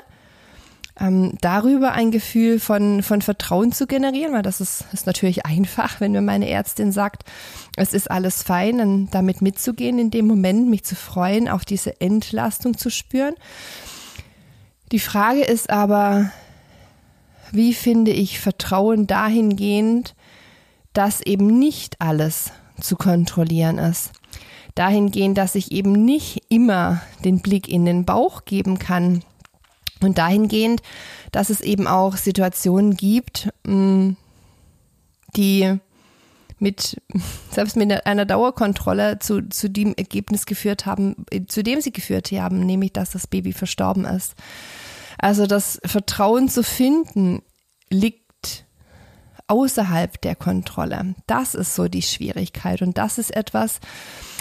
ähm, darüber ein Gefühl von, von Vertrauen zu generieren, weil das ist, ist natürlich <laughs> einfach, wenn mir meine Ärztin sagt, es ist alles fein, dann damit mitzugehen in dem Moment, mich zu freuen, auch diese Entlastung zu spüren. Die Frage ist aber, wie finde ich Vertrauen dahingehend, dass eben nicht alles zu kontrollieren ist. Dahingehend, dass ich eben nicht immer den Blick in den Bauch geben kann, und dahingehend, dass es eben auch Situationen gibt, mm, die mit, <laughs> selbst mit einer Dauerkontrolle zu, zu dem Ergebnis geführt haben, zu dem sie geführt haben, nämlich, dass das Baby verstorben ist. Also das Vertrauen zu finden liegt außerhalb der Kontrolle. Das ist so die Schwierigkeit und das ist etwas,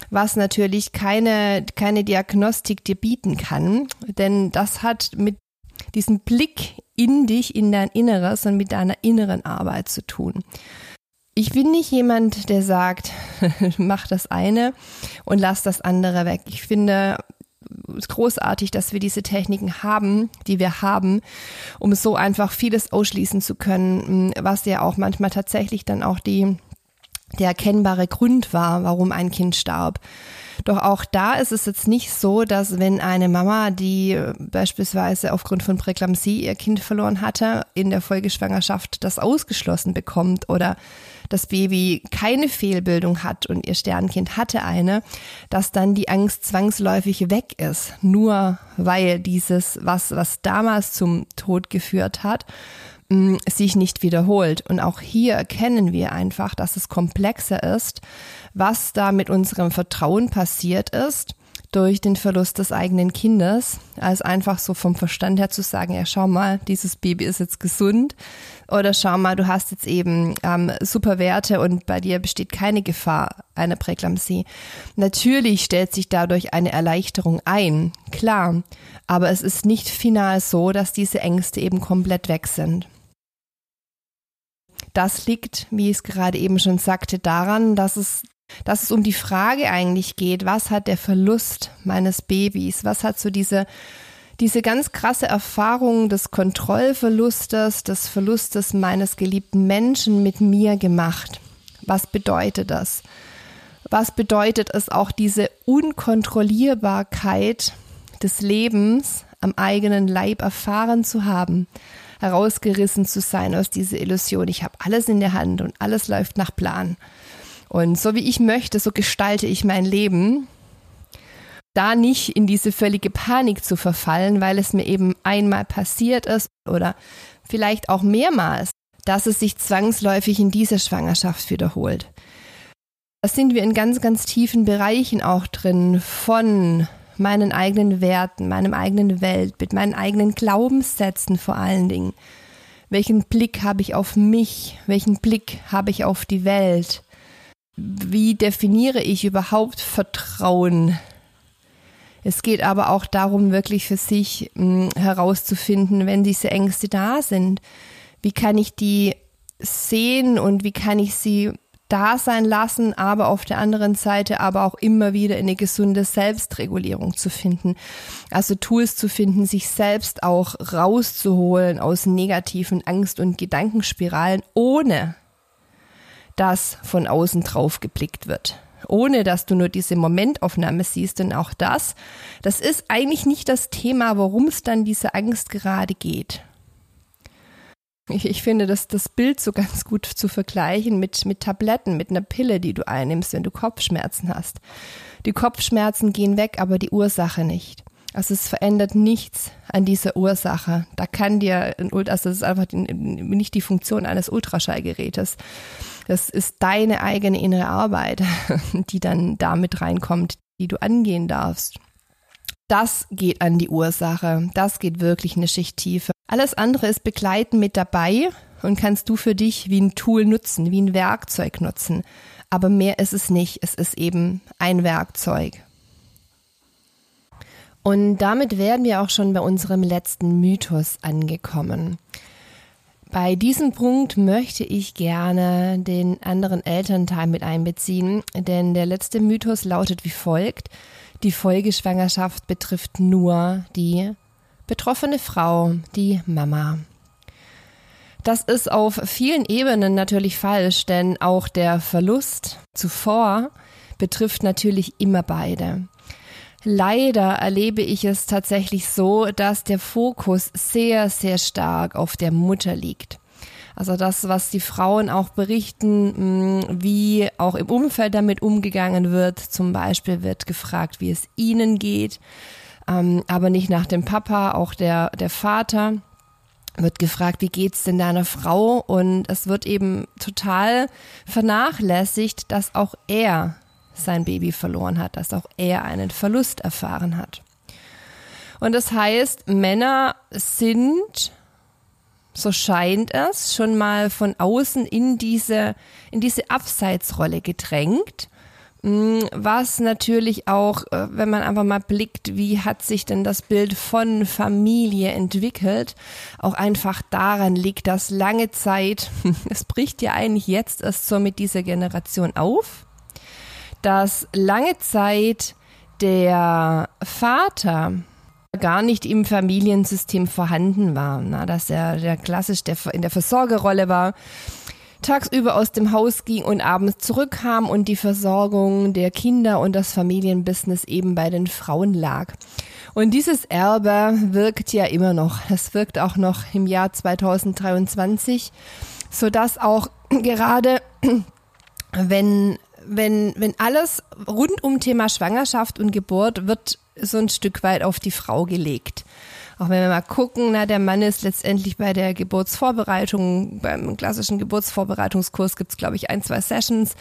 was natürlich keine, keine Diagnostik dir bieten kann, denn das hat mit diesen Blick in dich, in dein Inneres und mit deiner inneren Arbeit zu tun. Ich bin nicht jemand, der sagt, <laughs> mach das eine und lass das andere weg. Ich finde es großartig, dass wir diese Techniken haben, die wir haben, um so einfach vieles ausschließen zu können, was ja auch manchmal tatsächlich dann auch die der erkennbare Grund war, warum ein Kind starb. Doch auch da ist es jetzt nicht so, dass wenn eine Mama, die beispielsweise aufgrund von Präklampsie ihr Kind verloren hatte, in der Folgeschwangerschaft das ausgeschlossen bekommt oder das Baby keine Fehlbildung hat und ihr Sternkind hatte eine, dass dann die Angst zwangsläufig weg ist, nur weil dieses, was, was damals zum Tod geführt hat, sich nicht wiederholt. Und auch hier erkennen wir einfach, dass es komplexer ist, was da mit unserem Vertrauen passiert ist durch den Verlust des eigenen Kindes, als einfach so vom Verstand her zu sagen, ja schau mal, dieses Baby ist jetzt gesund oder schau mal, du hast jetzt eben ähm, super Werte und bei dir besteht keine Gefahr einer Präklampsie. Natürlich stellt sich dadurch eine Erleichterung ein, klar, aber es ist nicht final so, dass diese Ängste eben komplett weg sind. Das liegt, wie ich es gerade eben schon sagte, daran, dass es dass es um die Frage eigentlich geht, was hat der Verlust meines Babys, was hat so diese, diese ganz krasse Erfahrung des Kontrollverlustes, des Verlustes meines geliebten Menschen mit mir gemacht. Was bedeutet das? Was bedeutet es auch diese Unkontrollierbarkeit des Lebens am eigenen Leib erfahren zu haben, herausgerissen zu sein aus dieser Illusion, ich habe alles in der Hand und alles läuft nach Plan. Und so wie ich möchte, so gestalte ich mein Leben. Da nicht in diese völlige Panik zu verfallen, weil es mir eben einmal passiert ist oder vielleicht auch mehrmals, dass es sich zwangsläufig in dieser Schwangerschaft wiederholt. Da sind wir in ganz, ganz tiefen Bereichen auch drin von meinen eigenen Werten, meinem eigenen Weltbild, meinen eigenen Glaubenssätzen vor allen Dingen. Welchen Blick habe ich auf mich? Welchen Blick habe ich auf die Welt? wie definiere ich überhaupt Vertrauen? Es geht aber auch darum, wirklich für sich hm, herauszufinden, wenn diese Ängste da sind, wie kann ich die sehen und wie kann ich sie da sein lassen, aber auf der anderen Seite aber auch immer wieder in eine gesunde Selbstregulierung zu finden. Also Tools zu finden, sich selbst auch rauszuholen aus negativen Angst- und Gedankenspiralen, ohne dass von außen drauf geblickt wird ohne dass du nur diese Momentaufnahme siehst. Denn auch das, das ist eigentlich nicht das Thema, worum es dann diese Angst gerade geht. Ich, ich finde das, das Bild so ganz gut zu vergleichen mit, mit Tabletten, mit einer Pille, die du einnimmst, wenn du Kopfschmerzen hast. Die Kopfschmerzen gehen weg, aber die Ursache nicht. Also es verändert nichts an dieser Ursache. Da kann dir, ein, also das ist einfach nicht die Funktion eines Ultraschallgerätes. Das ist deine eigene innere Arbeit, <laughs> die dann damit reinkommt, die du angehen darfst. Das geht an die Ursache. Das geht wirklich eine Schicht tiefer. Alles andere ist begleiten mit dabei und kannst du für dich wie ein Tool nutzen, wie ein Werkzeug nutzen. Aber mehr ist es nicht. Es ist eben ein Werkzeug. Und damit wären wir auch schon bei unserem letzten Mythos angekommen. Bei diesem Punkt möchte ich gerne den anderen Elternteil mit einbeziehen, denn der letzte Mythos lautet wie folgt. Die Folgeschwangerschaft betrifft nur die betroffene Frau, die Mama. Das ist auf vielen Ebenen natürlich falsch, denn auch der Verlust zuvor betrifft natürlich immer beide. Leider erlebe ich es tatsächlich so, dass der Fokus sehr, sehr stark auf der Mutter liegt. Also das, was die Frauen auch berichten, mm, wie auch im Umfeld damit umgegangen wird. Zum Beispiel wird gefragt, wie es ihnen geht, ähm, aber nicht nach dem Papa, auch der, der Vater wird gefragt, wie geht's denn deiner Frau? Und es wird eben total vernachlässigt, dass auch er sein Baby verloren hat, dass auch er einen Verlust erfahren hat. Und das heißt, Männer sind, so scheint es, schon mal von außen in diese, in diese Abseitsrolle gedrängt. Mm, was natürlich auch, äh, wenn man einfach mal blickt, wie hat sich denn das Bild von Familie entwickelt, auch einfach daran liegt, dass lange Zeit, <laughs> es bricht ja eigentlich jetzt erst so mit dieser Generation auf, dass lange Zeit der Vater gar nicht im Familiensystem vorhanden war, na, dass er der klassisch der, in der Versorgerrolle war, tagsüber aus dem Haus ging und abends zurückkam und die Versorgung der Kinder und das Familienbusiness eben bei den Frauen lag. Und dieses Erbe wirkt ja immer noch. Das wirkt auch noch im Jahr 2023, so dass auch <clears throat> gerade wenn wenn, wenn alles rund um Thema Schwangerschaft und Geburt wird so ein Stück weit auf die Frau gelegt. Auch wenn wir mal gucken, na, der Mann ist letztendlich bei der Geburtsvorbereitung, beim klassischen Geburtsvorbereitungskurs gibt's glaube ich, ein, zwei Sessions,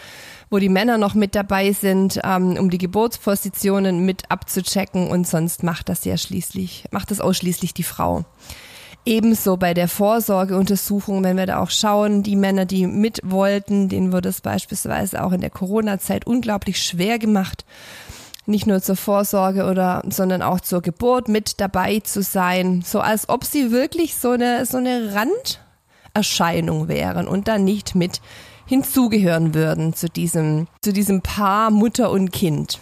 wo die Männer noch mit dabei sind, ähm, um die Geburtspositionen mit abzuchecken und sonst macht das ja schließlich, macht das ausschließlich die Frau. Ebenso bei der Vorsorgeuntersuchung, wenn wir da auch schauen, die Männer, die mit wollten, denen wurde es beispielsweise auch in der Corona-Zeit unglaublich schwer gemacht, nicht nur zur Vorsorge oder, sondern auch zur Geburt mit dabei zu sein, so als ob sie wirklich so eine, so eine Randerscheinung wären und dann nicht mit hinzugehören würden zu diesem, zu diesem Paar Mutter und Kind.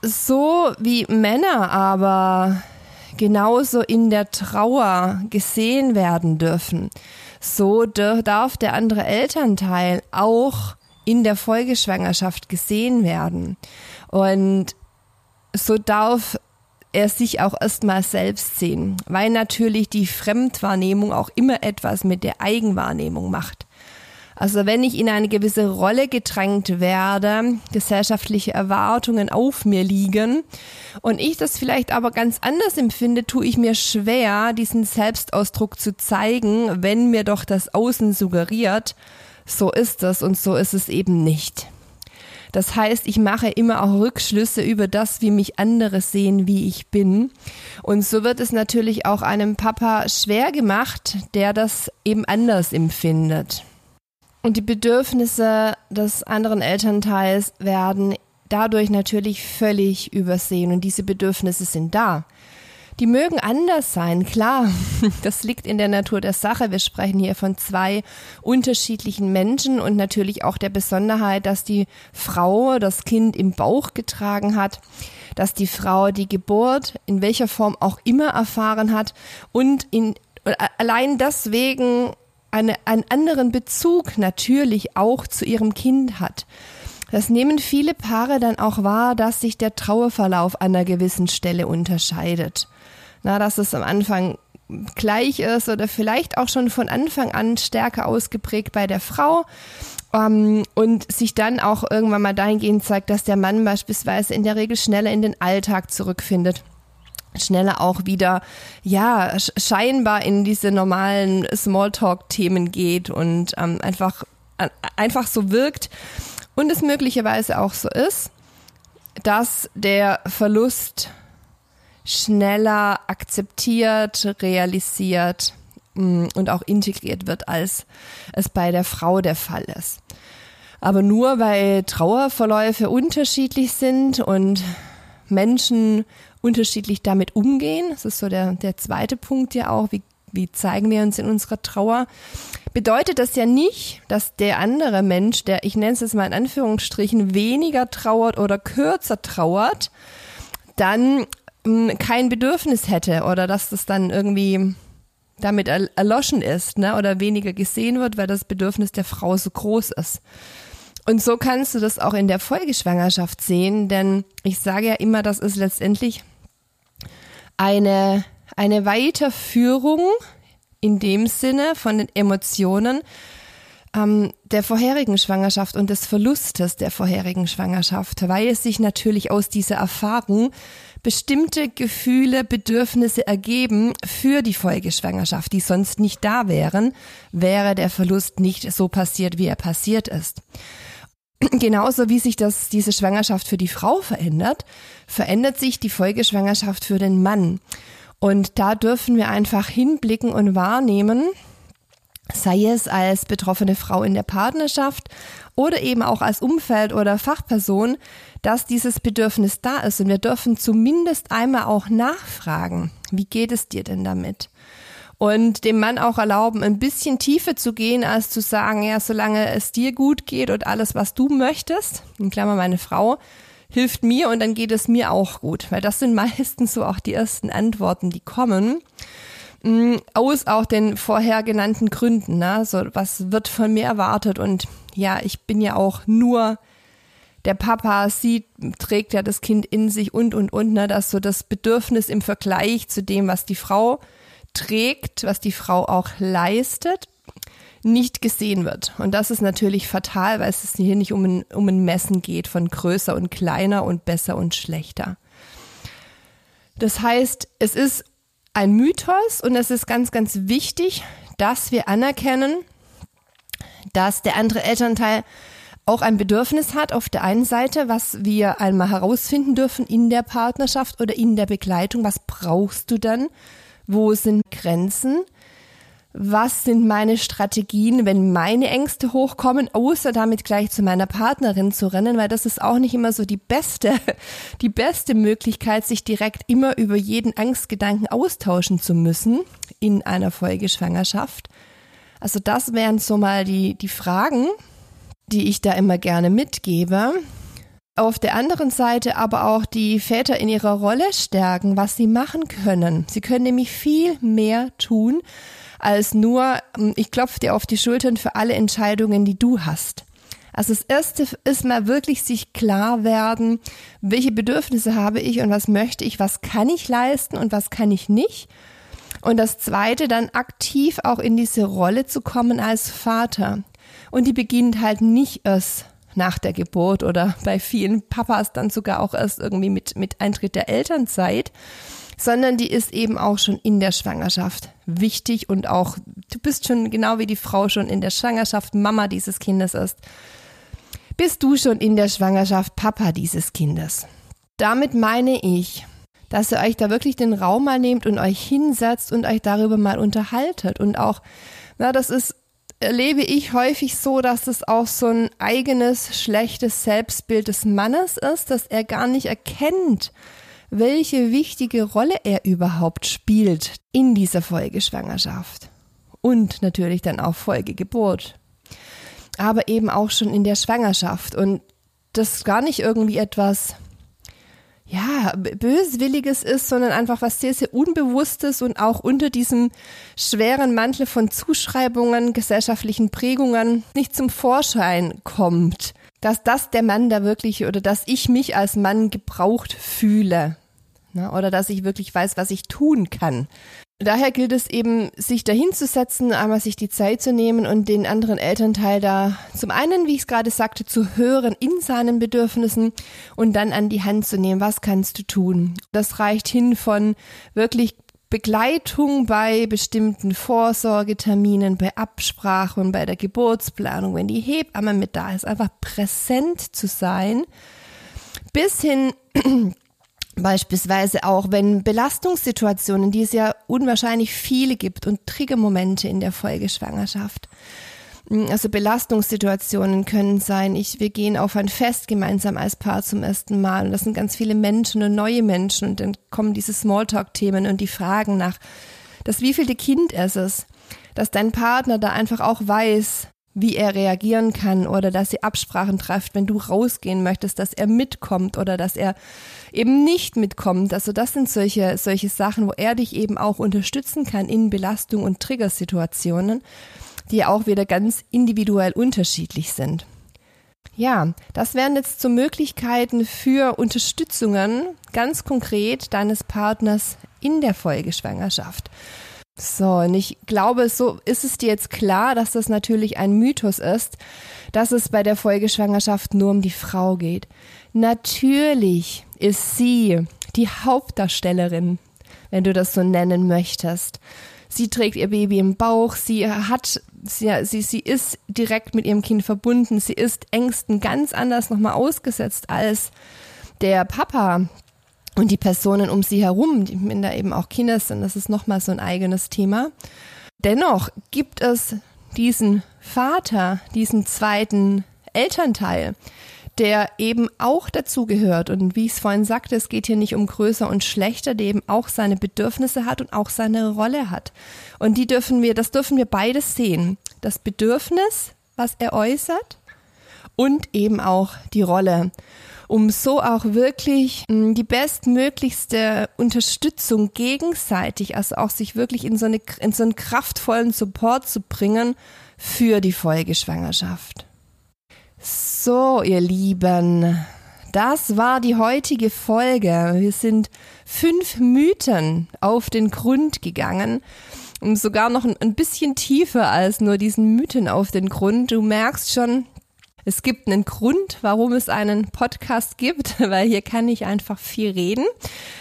So wie Männer aber genauso in der Trauer gesehen werden dürfen, so darf der andere Elternteil auch in der Folgeschwangerschaft gesehen werden. Und so darf er sich auch erstmal selbst sehen, weil natürlich die Fremdwahrnehmung auch immer etwas mit der Eigenwahrnehmung macht. Also wenn ich in eine gewisse Rolle gedrängt werde, gesellschaftliche Erwartungen auf mir liegen und ich das vielleicht aber ganz anders empfinde, tue ich mir schwer, diesen Selbstausdruck zu zeigen, wenn mir doch das Außen suggeriert, so ist es und so ist es eben nicht. Das heißt, ich mache immer auch Rückschlüsse über das, wie mich andere sehen, wie ich bin. Und so wird es natürlich auch einem Papa schwer gemacht, der das eben anders empfindet. Und die Bedürfnisse des anderen Elternteils werden dadurch natürlich völlig übersehen und diese Bedürfnisse sind da. Die mögen anders sein, klar. <laughs> Das liegt in der Natur der Sache. Wir sprechen hier von zwei unterschiedlichen Menschen und natürlich auch der Besonderheit, dass die Frau das Kind im Bauch getragen hat, dass die Frau die Geburt in welcher Form auch immer erfahren hat und in, allein deswegen eine, einen anderen Bezug natürlich auch zu ihrem Kind hat. Das nehmen viele Paare dann auch wahr, dass sich der Trauerverlauf an einer gewissen Stelle unterscheidet. Na, dass es am Anfang gleich ist oder vielleicht auch schon von Anfang an stärker ausgeprägt bei der Frau ähm, und sich dann auch irgendwann mal dahingehend zeigt, dass der Mann beispielsweise in der Regel schneller in den Alltag zurückfindet schneller auch wieder, ja, scheinbar in diese normalen Smalltalk-Themen geht und ähm, einfach, äh, einfach so wirkt, und es möglicherweise auch so ist, dass der Verlust schneller akzeptiert, realisiert mm, und auch integriert wird, als es bei der Frau der Fall ist. Aber nur weil Trauerverläufe unterschiedlich sind und Menschen unterschiedlich damit umgehen, das ist so der, der zweite Punkt ja auch, wie wie zeigen wir uns in unserer Trauer, bedeutet das ja nicht, dass der andere Mensch, der, ich nenne es jetzt mal in Anführungsstrichen, weniger trauert oder kürzer trauert, dann mh, hm, kein Bedürfnis hätte oder dass das dann irgendwie damit erloschen ist ne, oder weniger gesehen wird, weil das Bedürfnis der Frau so groß ist. Und so kannst du das auch in der Folgeschwangerschaft sehen, denn ich sage ja immer, das ist letztendlich eine eine Weiterführung in dem Sinne von den Emotionen ähm, der vorherigen Schwangerschaft und des Verlustes der vorherigen Schwangerschaft, weil es sich natürlich aus dieser Erfahrung bestimmte Gefühle, Bedürfnisse ergeben für die Folgeschwangerschaft, die sonst nicht da wären, wäre der Verlust nicht so passiert, wie er passiert ist. <clears throat> Genauso wie sich das, diese Schwangerschaft für die Frau verändert, verändert sich die Folgeschwangerschaft für den Mann. Und da dürfen wir einfach hinblicken und wahrnehmen, sei es als betroffene Frau in der Partnerschaft oder eben auch als Umfeld oder Fachperson, dass dieses Bedürfnis da ist. Und wir dürfen zumindest einmal auch nachfragen, wie geht es dir denn damit? Und dem Mann auch erlauben, ein bisschen tiefer zu gehen, als zu sagen, ja, solange es dir gut geht und alles, was du möchtest, in Klammer meine Frau, hilft mir und dann geht es mir auch gut. Weil das sind meistens so auch die ersten Antworten, die kommen. Mm, aus auch den vorher genannten Gründen. Ne? So, was wird von mir erwartet? Und ja, ich bin ja auch nur der Papa sieht, trägt ja das Kind in sich und und und, ne, dass so das Bedürfnis im Vergleich zu dem, was die Frau trägt, was die Frau auch leistet, nicht gesehen wird. Und das ist natürlich fatal, weil es hier nicht um ein, um ein Messen geht von größer und kleiner und besser und schlechter. Das heißt, es ist ein Mythos und es ist ganz, ganz wichtig, dass wir anerkennen, dass der andere Elternteil auch ein Bedürfnis hat auf der einen Seite, was wir einmal herausfinden dürfen in der Partnerschaft oder in der Begleitung. Was brauchst du dann? Wo sind Grenzen? was sind meine Strategien, wenn meine Ängste hochkommen, außer damit gleich zu meiner Partnerin zu rennen, weil das ist auch nicht immer so die beste, <laughs> die beste Möglichkeit, sich direkt immer über jeden Angstgedanken austauschen zu müssen in einer Folgeschwangerschaft. Also das wären so mal die, die Fragen, die ich da immer gerne mitgebe. Auf der anderen Seite aber auch die Väter in ihrer Rolle stärken, was sie machen können. Sie können nämlich viel mehr tun, als nur, ähm, ich klopfe dir auf die Schultern für alle Entscheidungen, die du hast. Also das erste ist mal wirklich sich klar werden, welche Bedürfnisse habe ich und was möchte ich, was kann ich leisten und was kann ich nicht. Und das zweite dann aktiv auch in diese Rolle zu kommen als Vater. Und die beginnt halt nicht erst nach der Geburt oder bei vielen Papas dann sogar auch erst irgendwie mit, mit Eintritt der Elternzeit, sondern die ist eben auch schon in der Schwangerschaft wichtig und auch, du bist schon genau wie die Frau schon in der Schwangerschaft Mama dieses Kindes ist, bist du schon in der Schwangerschaft Papa dieses Kindes. Damit meine ich, dass ihr euch da wirklich den Raum mal nehmt und euch hinsetzt und euch darüber mal unterhaltet und auch, na, das ist erlebe ich häufig so, dass es auch so ein eigenes schlechtes Selbstbild des Mannes ist, dass er gar nicht erkennt, welche wichtige Rolle er überhaupt spielt in dieser Folgeschwangerschaft. Und natürlich dann auch Folgegeburt. Aber eben auch schon in der Schwangerschaft. Und das gar nicht irgendwie etwas, ja, böswilliges ist, sondern einfach was sehr, sehr Unbewusstes und auch unter diesem schweren Mantel von Zuschreibungen, gesellschaftlichen Prägungen nicht zum Vorschein kommt dass das der Mann da wirklich oder dass ich mich als Mann gebraucht fühle. Ne? Oder dass ich wirklich weiß, was ich tun kann. Daher gilt es eben, sich dahinzusetzen, einmal sich die Zeit zu nehmen und den anderen Elternteil da zum einen, wie ich es gerade sagte, zu hören in seinen Bedürfnissen und dann an die Hand zu nehmen, was kannst du tun. Das reicht hin von wirklich Begleitung bei bestimmten Vorsorgeterminen, bei Absprachen, bei der Geburtsplanung, wenn die Hebamme mit da ist, einfach präsent zu sein, bis hin beispielsweise auch, wenn Belastungssituationen, die es ja unwahrscheinlich viele gibt und Triggermomente in der Folgeschwangerschaft, hm, also Belastungssituationen können sein. Ich, wir gehen auf ein Fest gemeinsam als Paar zum ersten Mal und das sind ganz viele Menschen und neue Menschen und dann kommen diese Smalltalk-Themen und die Fragen nach, das wievielte Kind ist es, dass dein Partner da einfach auch weiß, wie er reagieren kann oder dass sie Absprachen trifft, wenn du rausgehen möchtest, dass er mitkommt oder dass er eben nicht mitkommt. Also das sind solche, solche Sachen, wo er dich eben auch unterstützen kann in Belastung und Triggersituationen die auch wieder ganz individuell unterschiedlich sind. Ja, das wären jetzt so Möglichkeiten für Unterstützungen ganz konkret deines Partners in der Folgeschwangerschaft. So, und ich glaube, so ist es dir jetzt klar, dass das natürlich ein Mythos ist, dass es bei der Folgeschwangerschaft nur um die Frau geht. Natürlich ist sie die Hauptdarstellerin, wenn du das so nennen möchtest. Sie trägt ihr Baby im Bauch, sie hat, sie, sie, sie ist direkt mit ihrem Kind verbunden, sie ist Ängsten ganz anders nochmal ausgesetzt als der Papa und die Personen um sie herum, die da eben auch Kinder sind, das ist nochmal so ein eigenes Thema. Dennoch gibt es diesen Vater, diesen zweiten Elternteil, der eben auch dazugehört. Und wie ich es vorhin sagte, es geht hier nicht um größer und schlechter, der eben auch seine Bedürfnisse hat und auch seine Rolle hat. Und die dürfen wir, das dürfen wir beides sehen. Das Bedürfnis, was er äußert und eben auch die Rolle um so auch wirklich hm, die bestmöglichste Unterstützung gegenseitig, also auch sich wirklich in so, eine, in so einen kraftvollen Support zu bringen für die Folgeschwangerschaft. So, ihr Lieben, das war die heutige Folge. Wir sind fünf Mythen auf den Grund gegangen. Und sogar noch ein bisschen tiefer als nur diesen Mythen auf den Grund. Du merkst schon, es gibt einen Grund, warum es einen Podcast gibt, <laughs> weil hier kann ich einfach viel reden.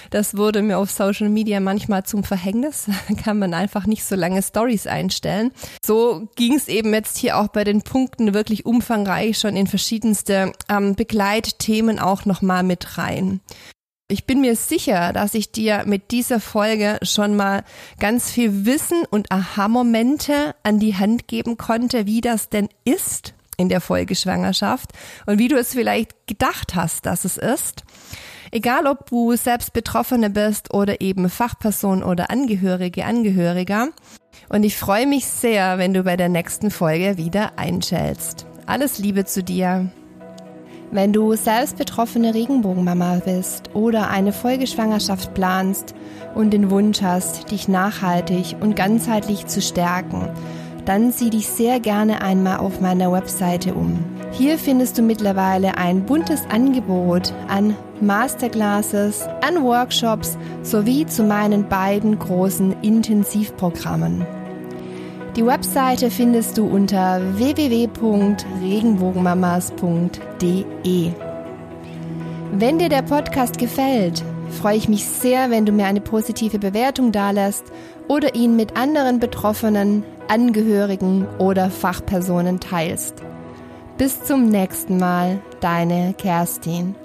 Das wurde mir auf Social Media manchmal zum Verhängnis. <laughs> Da kann man einfach nicht so lange Stories einstellen. So ging es eben jetzt hier auch bei den Punkten wirklich umfangreich schon in verschiedenste ähm, Begleitthemen auch nochmal mit rein. Ich bin mir sicher, dass ich dir mit dieser Folge schon mal ganz viel Wissen und Aha-Momente an die Hand geben konnte, wie das denn ist, in der Folgeschwangerschaft und wie du es vielleicht gedacht hast, dass es ist. Egal, ob du selbst Betroffene bist oder eben Fachperson oder Angehörige, Angehöriger. Und ich freue mich sehr, wenn du bei der nächsten Folge wieder einschältst. Alles Liebe zu dir. Wenn du selbst betroffene Regenbogenmama bist oder eine Folgeschwangerschaft planst und den Wunsch hast, dich nachhaltig und ganzheitlich zu stärken, dann sieh dich sehr gerne einmal auf meiner Webseite um. Hier findest du mittlerweile ein buntes Angebot an Masterclasses, an Workshops sowie zu meinen beiden großen Intensivprogrammen. Die Webseite findest du unter www.regenbogenmamas.de. Wenn dir der Podcast gefällt, freue ich mich sehr, wenn du mir eine positive Bewertung dalässt oder ihn mit anderen Betroffenen, Angehörigen oder Fachpersonen teilst. Bis zum nächsten Mal, deine Kerstin.